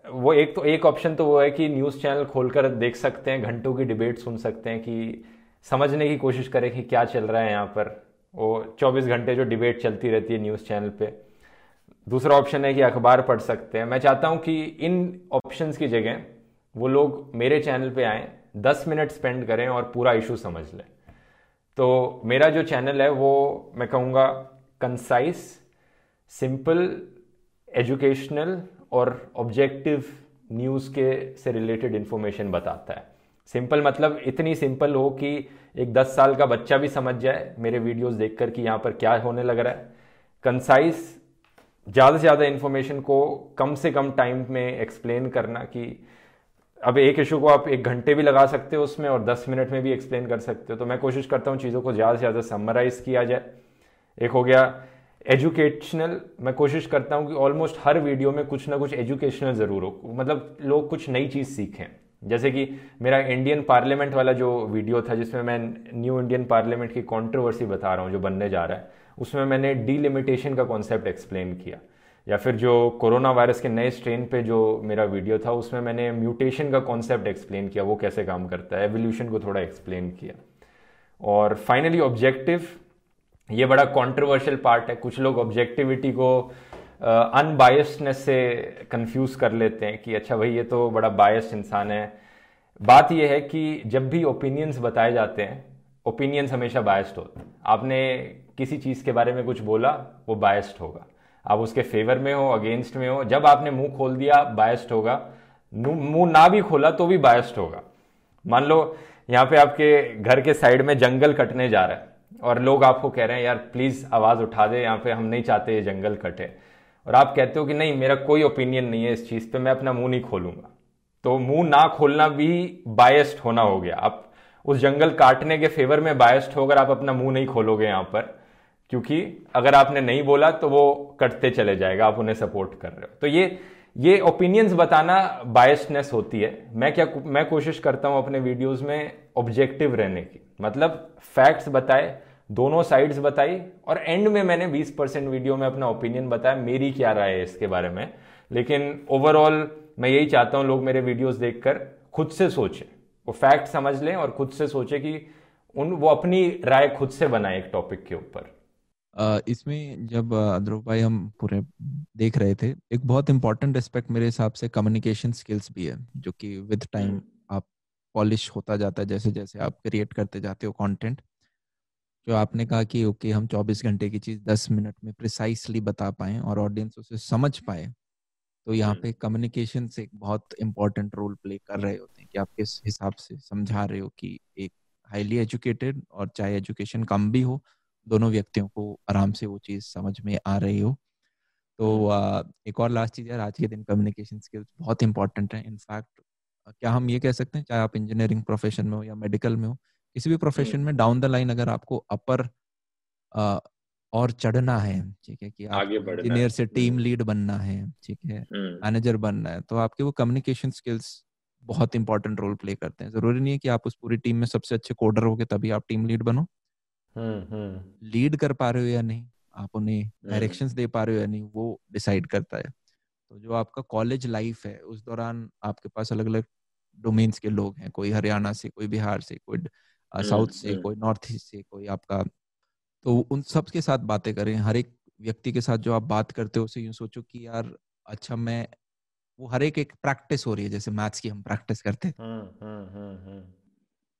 वो एक तो एक ऑप्शन तो वो है कि न्यूज़ चैनल खोलकर देख सकते हैं, घंटों की डिबेट सुन सकते हैं कि समझने की कोशिश करें कि क्या चल रहा है यहाँ पर। वो 24 घंटे जो डिबेट चलती रहती है न्यूज़ चैनल पे। दूसरा ऑप्शन है कि अखबार पढ़ सकते हैं। मैं चाहता हूँ कि इन ऑप्शंस की जगह वो लोग मेरे चैनल पे आएँ, दस मिनट स्पेंड करें और पूरा इशू समझ लें। तो मेरा जो चैनल है वो, मैं कहूँगा कंसाइज सिंपल, एजुकेशनल और ऑब्जेक्टिव न्यूज़ के से रिलेटेड इन्फॉर्मेशन बताता है। सिंपल मतलब इतनी सिंपल हो कि एक दस साल का बच्चा भी समझ जाए मेरे वीडियोस देखकर कि यहाँ पर क्या होने लग रहा है। कंसाइज, ज़्यादा से ज़्यादा इन्फॉर्मेशन को कम से कम टाइम में एक्सप्लेन करना कि अब एक इशू को आप एक घंटे भी लगा सकते हो उसमें और दस मिनट में भी एक्सप्लेन कर सकते हो। तो मैं कोशिश करता हूँ चीज़ों को ज़्यादा से ज़्यादा समराइज किया जाए। एक हो गया एजुकेशनल मैं कोशिश करता हूँ कि ऑलमोस्ट हर वीडियो में कुछ ना कुछ एजुकेशनल ज़रूर हो। मतलब लोग कुछ नई चीज़ सीखें। जैसे कि मेरा इंडियन पार्लियामेंट वाला जो वीडियो था, जिसमें मैं न्यू इंडियन पार्लियामेंट की कॉन्ट्रोवर्सी बता रहा हूँ, जो बनने जा रहा है, उसमें मैंने डीलिमिटेशन का कॉन्सेप्ट एक्सप्लेन किया। या फिर जो कोरोना वायरस के नए स्ट्रेन पे जो मेरा वीडियो था, उसमें मैंने म्यूटेशन का कॉन्सेप्ट एक्सप्लेन किया, वो कैसे काम करता है एवोल्यूशन को थोड़ा एक्सप्लेन किया। और फाइनली ऑब्जेक्टिव ये बड़ा कंट्रोवर्शियल पार्ट है। कुछ लोग ऑब्जेक्टिविटी को अनबायसनेस से कंफ्यूज कर लेते हैं कि अच्छा भाई, ये तो बड़ा बायस इंसान है। बात यह है कि जब भी ओपिनियंस बताए जाते हैं ओपिनियंस हमेशा बायस्ड होते हैं। आपने किसी चीज़ के बारे में कुछ बोला, वो बायस्ड होगा। आप उसके फेवर में हो अगेंस्ट में हो, जब आपने मुँह खोल दिया बायस्ड होगा। मुँह ना भी खोला तो भी बायस्ड होगा। मान लो, यहाँ पे आपके घर के साइड में जंगल कटने जा रहा है। और लोग आपको कह रहे हैं, यार प्लीज़ आवाज़ उठा दे, यहाँ पे हम नहीं चाहते ये जंगल कटे. और आप कहते हो कि नहीं, मेरा कोई ओपिनियन नहीं है इस चीज़ पे, मैं अपना मुँह नहीं खोलूँगा। तो मुँह ना खोलना भी बायस्ड होना हो गया। आप उस जंगल काटने के फेवर में बायस्ड होकर आप अपना मुँह नहीं खोलोगे यहाँ पर, क्योंकि अगर आपने नहीं बोला तो वो कटते चले जाएगा, आप उन्हें सपोर्ट कर रहे हो। तो ये ये ओपिनियंस बताना बायसनेस होती है। मैं क्या, मैं कोशिश करता हूँ अपने वीडियोस में ऑब्जेक्टिव रहने की। मतलब फैक्ट्स बताए दोनों साइड्स बताई और एंड में मैंने 20 परसेंट वीडियो में अपना ओपिनियन बताया मेरी क्या राय है इसके बारे में। लेकिन ओवरऑल मैं यही चाहता हूँ लोग मेरे वीडियोस देखकर खुद से सोचें वो फैक्ट समझ लें और खुद से सोचे कि उन वो अपनी राय खुद से बनाए एक टॉपिक के ऊपर।
इसमें जब ध्रुव भाई हम पूरे देख रहे थे एक बहुत इंपॉर्टेंट एस्पेक्ट मेरे हिसाब से कम्युनिकेशन स्किल्स भी है जो कि विद टाइम हम्म। आप पॉलिश होता जाता है जैसे जैसे आप क्रिएट करते जाते हो कंटेंट जो आपने कहा कि ओके हम 24 घंटे की चीज़ 10 मिनट में प्रिसाइसली बता पाए और ऑडियंस उसे समझ पाए तो यहाँ पे कम्युनिकेशन से एक बहुत इम्पोर्टेंट रोल प्ले कर रहे होते हैं कि आप किस हिसाब से समझा रहे हो कि एक हाईली एजुकेटेड और चाहे एजुकेशन कम भी हो दोनों व्यक्तियों को आराम से वो चीज़ समझ में आ रही हो। तो आ, एक और लास्ट चीज़ यार आज के दिन कम्युनिकेशन स्किल्स बहुत इंपॉर्टेंट है। इनफैक्ट क्या हम ये कह सकते हैं चाहे आप इंजीनियरिंग प्रोफेशन में हो या मेडिकल में हो किसी भी प्रोफेशन में डाउन द लाइन अगर आपको अपर और चढ़ना है ठीक है कि
आगे
इंजीनियर से टीम लीड बनना है ठीक है मैनेजर बनना है तो आपके वो कम्युनिकेशन स्किल्स बहुत इंपॉर्टेंट रोल प्ले करते हैं। ज़रूरी नहीं है कि आप उस पूरी टीम में सबसे अच्छे कोडर हो तभी आप टीम लीड बनो। लीड कर पा रहे हो या नहीं आप उन्हें डायरेक्शंस दे पा रहे हो या नहीं वो डिसाइड करता है। तो जो आपका कॉलेज लाइफ है उस दौरान आपके पास अलग अलग डोमेन्स के लोग हैं कोई हरियाणा से कोई बिहार से कोई साउथ से कोई नॉर्थ ईस्ट से कोई आपका। तो उन सब के साथ बातें करें हर एक व्यक्ति के साथ जो आप बात करते हो उसे यूँ सोचो कि यार अच्छा मैं वो हर एक एक प्रैक्टिस हो रही है जैसे मैथ्स की हम प्रैक्टिस करते हैं। हम्म, हम्म, हम्म,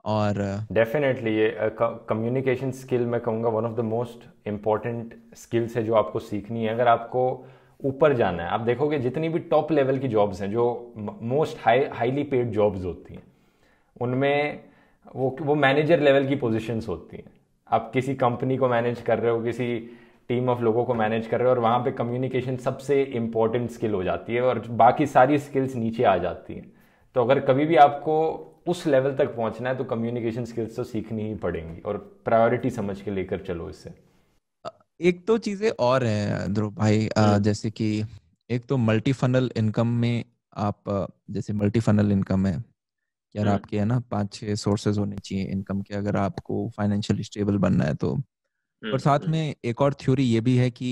और
डेफिनेटली ये कम्युनिकेशन स्किल मैं कहूँगा one of the most important skills है जो आपको सीखनी है अगर आपको ऊपर जाना है। आप देखोगे जितनी भी टॉप लेवल की जॉब्स हैं जो most high highly paid jobs होती हैं उनमें वो वो मैनेजर लेवल की पोजीशंस होती हैं। आप किसी कंपनी को मैनेज कर रहे हो किसी टीम ऑफ़ लोगों को मैनेज कर रहे हो और वहाँ पे कम्युनिकेशन सबसे इंपॉर्टेंट स्किल हो जाती है और बाकी सारी स्किल्स नीचे आ जाती हैं। तो अगर कभी भी आपको उस लेवल तक पहुँचना है तो कम्युनिकेशन स्किल्स तो सीखनी ही पड़ेंगी और प्रायोरिटी समझ के लेकर चलो इससे
एक तो चीज़ें और हैं ध्रुव भाई। हम्म। जैसे कि एक तो मल्टी फनल इनकम में आप जैसे मल्टी फनल इनकम है यार हम्म। आपके है ना पाँच छह सोर्सेज होने चाहिए इनकम के अगर आपको फाइनेंशियली स्टेबल बनना है तो। पर हम्म, साथ हम्म। में एक और थ्योरी ये भी है कि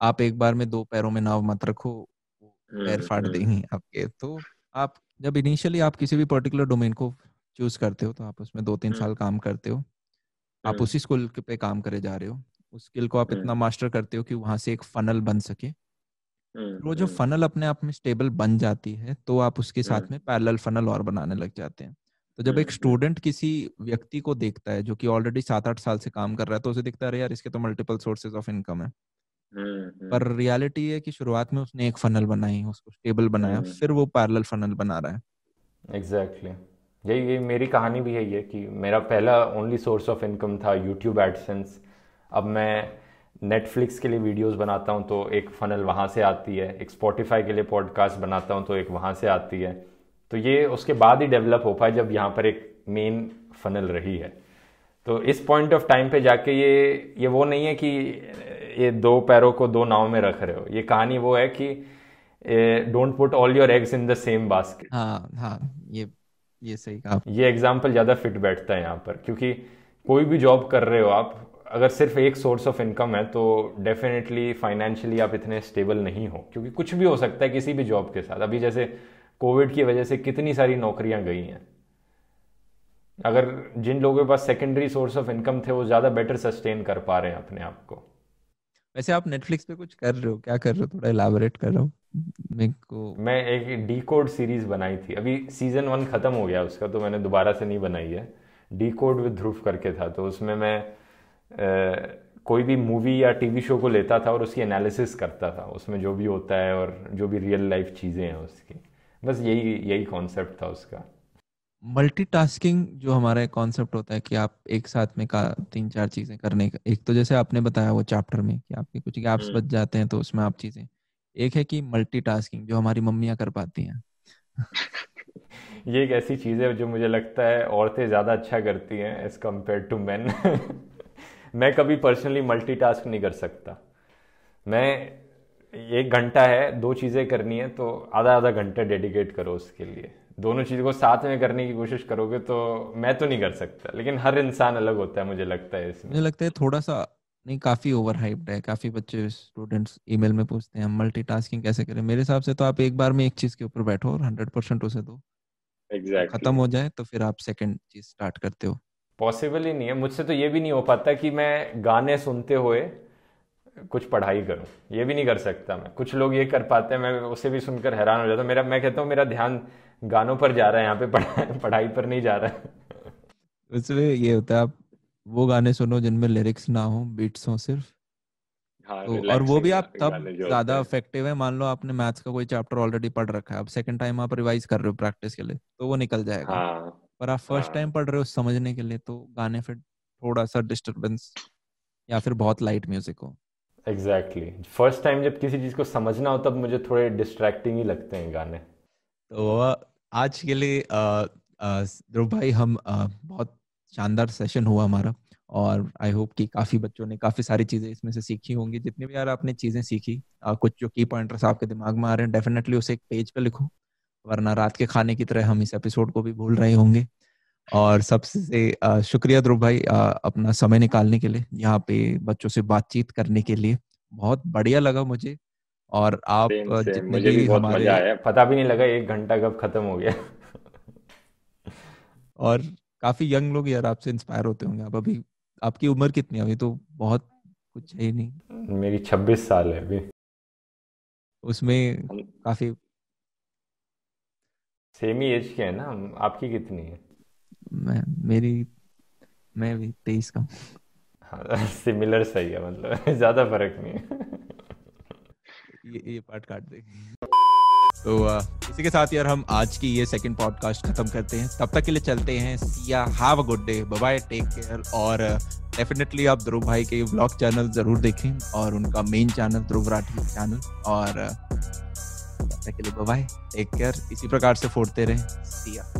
आप एक बार में दो पैरों में नाव मत रखो पैर फाड़ देंगे आपके। तो आप जब इनिशियली आप किसी भी पर्टिकुलर डोमेन को चूज़ करते हो तो आप उसमें दो तीन साल काम करते हो। आप उसी स्किल पे काम करे जा रहे हो। उस स्किल को आप इतना मास्टर करते हो कि वहाँ से एक फनल बन सके। वो जो फनल अपने आप में स्टेबल बन जाती है तो आप उसके साथ में पैरेलल फनल और बनाने लग जाते हैं। तो जब एक स्टूडेंट किसी व्यक्ति को देखता है जो कि ऑलरेडी सात आठ साल से काम कर रहा है तो उसे दिखता है यार इसके तो मल्टीपल सोर्सेज ऑफ़ इनकम है। पर रियलिटी है कि शुरुआत में उसने एक फनल बनाई उसको स्टेबल बनाया फिर वो पैरेलल फनल बना रहा है।
Exactly exactly. यही ये मेरी कहानी भी है ये कि मेरा पहला ओनली सोर्स ऑफ़ इनकम था यूट्यूब एडसेंस अब मैं नेटफ्लिक्स के लिए वीडियोस बनाता हूँ तो एक फ़नल वहाँ से आती है एक स्पॉटिफाई के लिए पॉडकास्ट बनाता हूँ तो एक वहाँ से आती है। तो ये उसके बाद ही डेवलप हो पाए जब यहाँ पर एक मेन फनल रही है। तो इस पॉइंट ऑफ़ टाइम पे जाके ये ये वो नहीं है कि ये दो पैरों को दो नाव में रख रहे हो। ये कहानी वो है कि don't put all your eggs in the same basket
हाँ हाँ ये ये सही कहा
ये एग्ज़ाम्पल ज़्यादा फिट बैठता है यहाँ पर क्योंकि कोई भी जॉब कर रहे हो आप अगर सिर्फ़ एक सोर्स ऑफ़ इनकम है तो डेफिनेटली फाइनेंशियली आप इतने स्टेबल नहीं हो क्योंकि कुछ भी हो सकता है किसी भी जॉब के साथ। अभी जैसे कोविड की वजह से कितनी सारी नौकरियाँ गई हैं। अगर जिन लोगों के पास सेकेंडरी सोर्स ऑफ़ इनकम थे वो ज़्यादा बेटर सस्टेन कर पा रहे हैं अपने आप को।
वैसे आप नेटफ्लिक्स पे कुछ कर रहे हो? क्या कर रहे हो? थोड़ा इलाबोरेट कर रहा हूँ।
मेरे को मैं एक डी कोड सीरीज़ बनाई थी। अभी सीज़न वन खत्म हो गया उसका तो मैंने दोबारा से नहीं बनाई है। डी कोड विद ध्रुव करके था तो उसमें मैं कोई भी मूवी या टीवी शो को लेता था और उसकी एनालिसिस करता था उसमें जो भी होता है और जो भी रियल लाइफ चीज़ें हैं उसकी। बस यही यही कॉन्सेप्ट था उसका।
मल्टीटास्किंग जो हमारा एक कॉन्सेप्ट होता है कि आप एक साथ में का तीन चार चीज़ें करने का एक तो जैसे आपने बताया वो चैप्टर में कि आपके कुछ गैप्स हम्म। बच जाते हैं तो उसमें आप चीज़ें एक है कि मल्टीटास्किंग जो हमारी मम्मियाँ कर पाती हैं।
ये एक ऐसी चीज़ है जो मुझे लगता है औरतें ज़्यादा अच्छा करती हैं एज कंपेयर टू मैन मैं कभी पर्सनली मल्टीटास्क नहीं कर सकता। मैं एक घंटा है दो चीज़ें करनी है तो आधा आधा घंटा डेडिकेट करो उसके लिए। दोनों चीज़ों को साथ में करने की कोशिश करोगे तो मैं तो नहीं कर सकता लेकिन हर इंसान अलग होता है मुझे लगता है इसमें।
मुझे लगता है थोड़ा सा नहीं काफ़ी ओवर हाइप्ड है काफ़ी बच्चे स्टूडेंट्स ईमेल में पूछते हैं मल्टीटास्किंग कैसे करें? मेरे हिसाब से तो आप एक बार में एक चीज़ के ऊपर बैठो और हंड्रेड परसेंट उसे दो।
Exactly.
खत्म हो जाए तो फिर आप सेकंड चीज़ स्टार्ट करते हो।
पॉसिबल ही नहीं है। मुझसे तो ये भी नहीं हो पाता कि मैं गाने सुनते हुए कुछ पढ़ाई करूँ। ये भी नहीं कर सकता मैं। कुछ लोग ये कर पाते हैं मैं उसे भी सुनकर हैरान हो जाता हूँ। मेरा मैं कहता हूँ मेरा ध्यान गानों पर जा रहा है यहाँ पे पढ़ाई पढ़ाई पर नहीं जा रहा है।
उसमें ये होता है आप वो गाने सुनो जिनमें लिरिक्स ना हो बीट्स हो सिर्फ़। हाँ, तो और वो भी आप तब ज़्यादा इफ़ेक्टिव है। मान लो आपने मैथ्स का कोई चैप्टर ऑलरेडी पढ़ रखा है अब सेकंड टाइम आप रिवाइज कर रहे हो प्रैक्टिस के लिए तो वो निकल जाएगा। हाँ, पर आप फ़र्स्ट टाइम हाँ। पढ़ रहे हो समझने के लिए तो गाने फिर थोड़ा सा डिस्टरबेंस या फिर बहुत लाइट म्यूज़िक हो।
एग्जैक्टली फ़र्स्ट टाइम जब किसी चीज़ को समझना हो तब मुझे थोड़े डिस्ट्रैक्टिंग ही लगते हैं गाने।
तो आज के लिए ध्रुव भाई हम आ, बहुत शानदार सेशन हुआ हमारा और आई होप कि काफ़ी बच्चों ने काफ़ी सारी चीज़ें इसमें से सीखी होंगी। जितनी भी यार आपने चीज़ें सीखी आ, कुछ जो की पॉइंटर्स आपके दिमाग में आ रहे हैं डेफिनेटली उसे एक पेज पे लिखो। वरना रात के खाने की तरह हम इस एपिसोड को भी भूल रहे होंगे। और सबसे शुक्रिया ध्रुव भाई अपना समय निकालने के लिए यहाँ पे बच्चों से बातचीत करने के लिए। बहुत बढ़िया लगा मुझे। और आप जितने
भी, भी हमारे पता भी नहीं लगा एक घंटा कब खत्म हो गया।
और काफ़ी यंग लोग यार आपसे इंस्पायर होते होंगे। आप अभी आपकी उम्र कितनी अभी तो बहुत कुछ है ही नहीं।
मेरी छब्बीस साल है अभी।
उसमें काफ़ी
सेम ही एज के है ना? आपकी कितनी है?
मैं मेरी मैं भी तेईस का
हाँ। सिमिलर सही है मतलब ज़्यादा फ़र्क नहीं है।
ये ये पार्ट काट दे। तो इसी के साथ यार हम आज की ये सेकंड पॉडकास्ट खत्म करते हैं। तब तक के लिए चलते हैं। See ya have a good day bye take care और डेफिनेटली आप ध्रुव भाई के ब्लॉग चैनल ज़रूर देखें। और उनका main channel Dhruv Rathee channel और तब तक के लिए बाय टेक केयर इसी प्रकार से फोड़ते रहें. सिया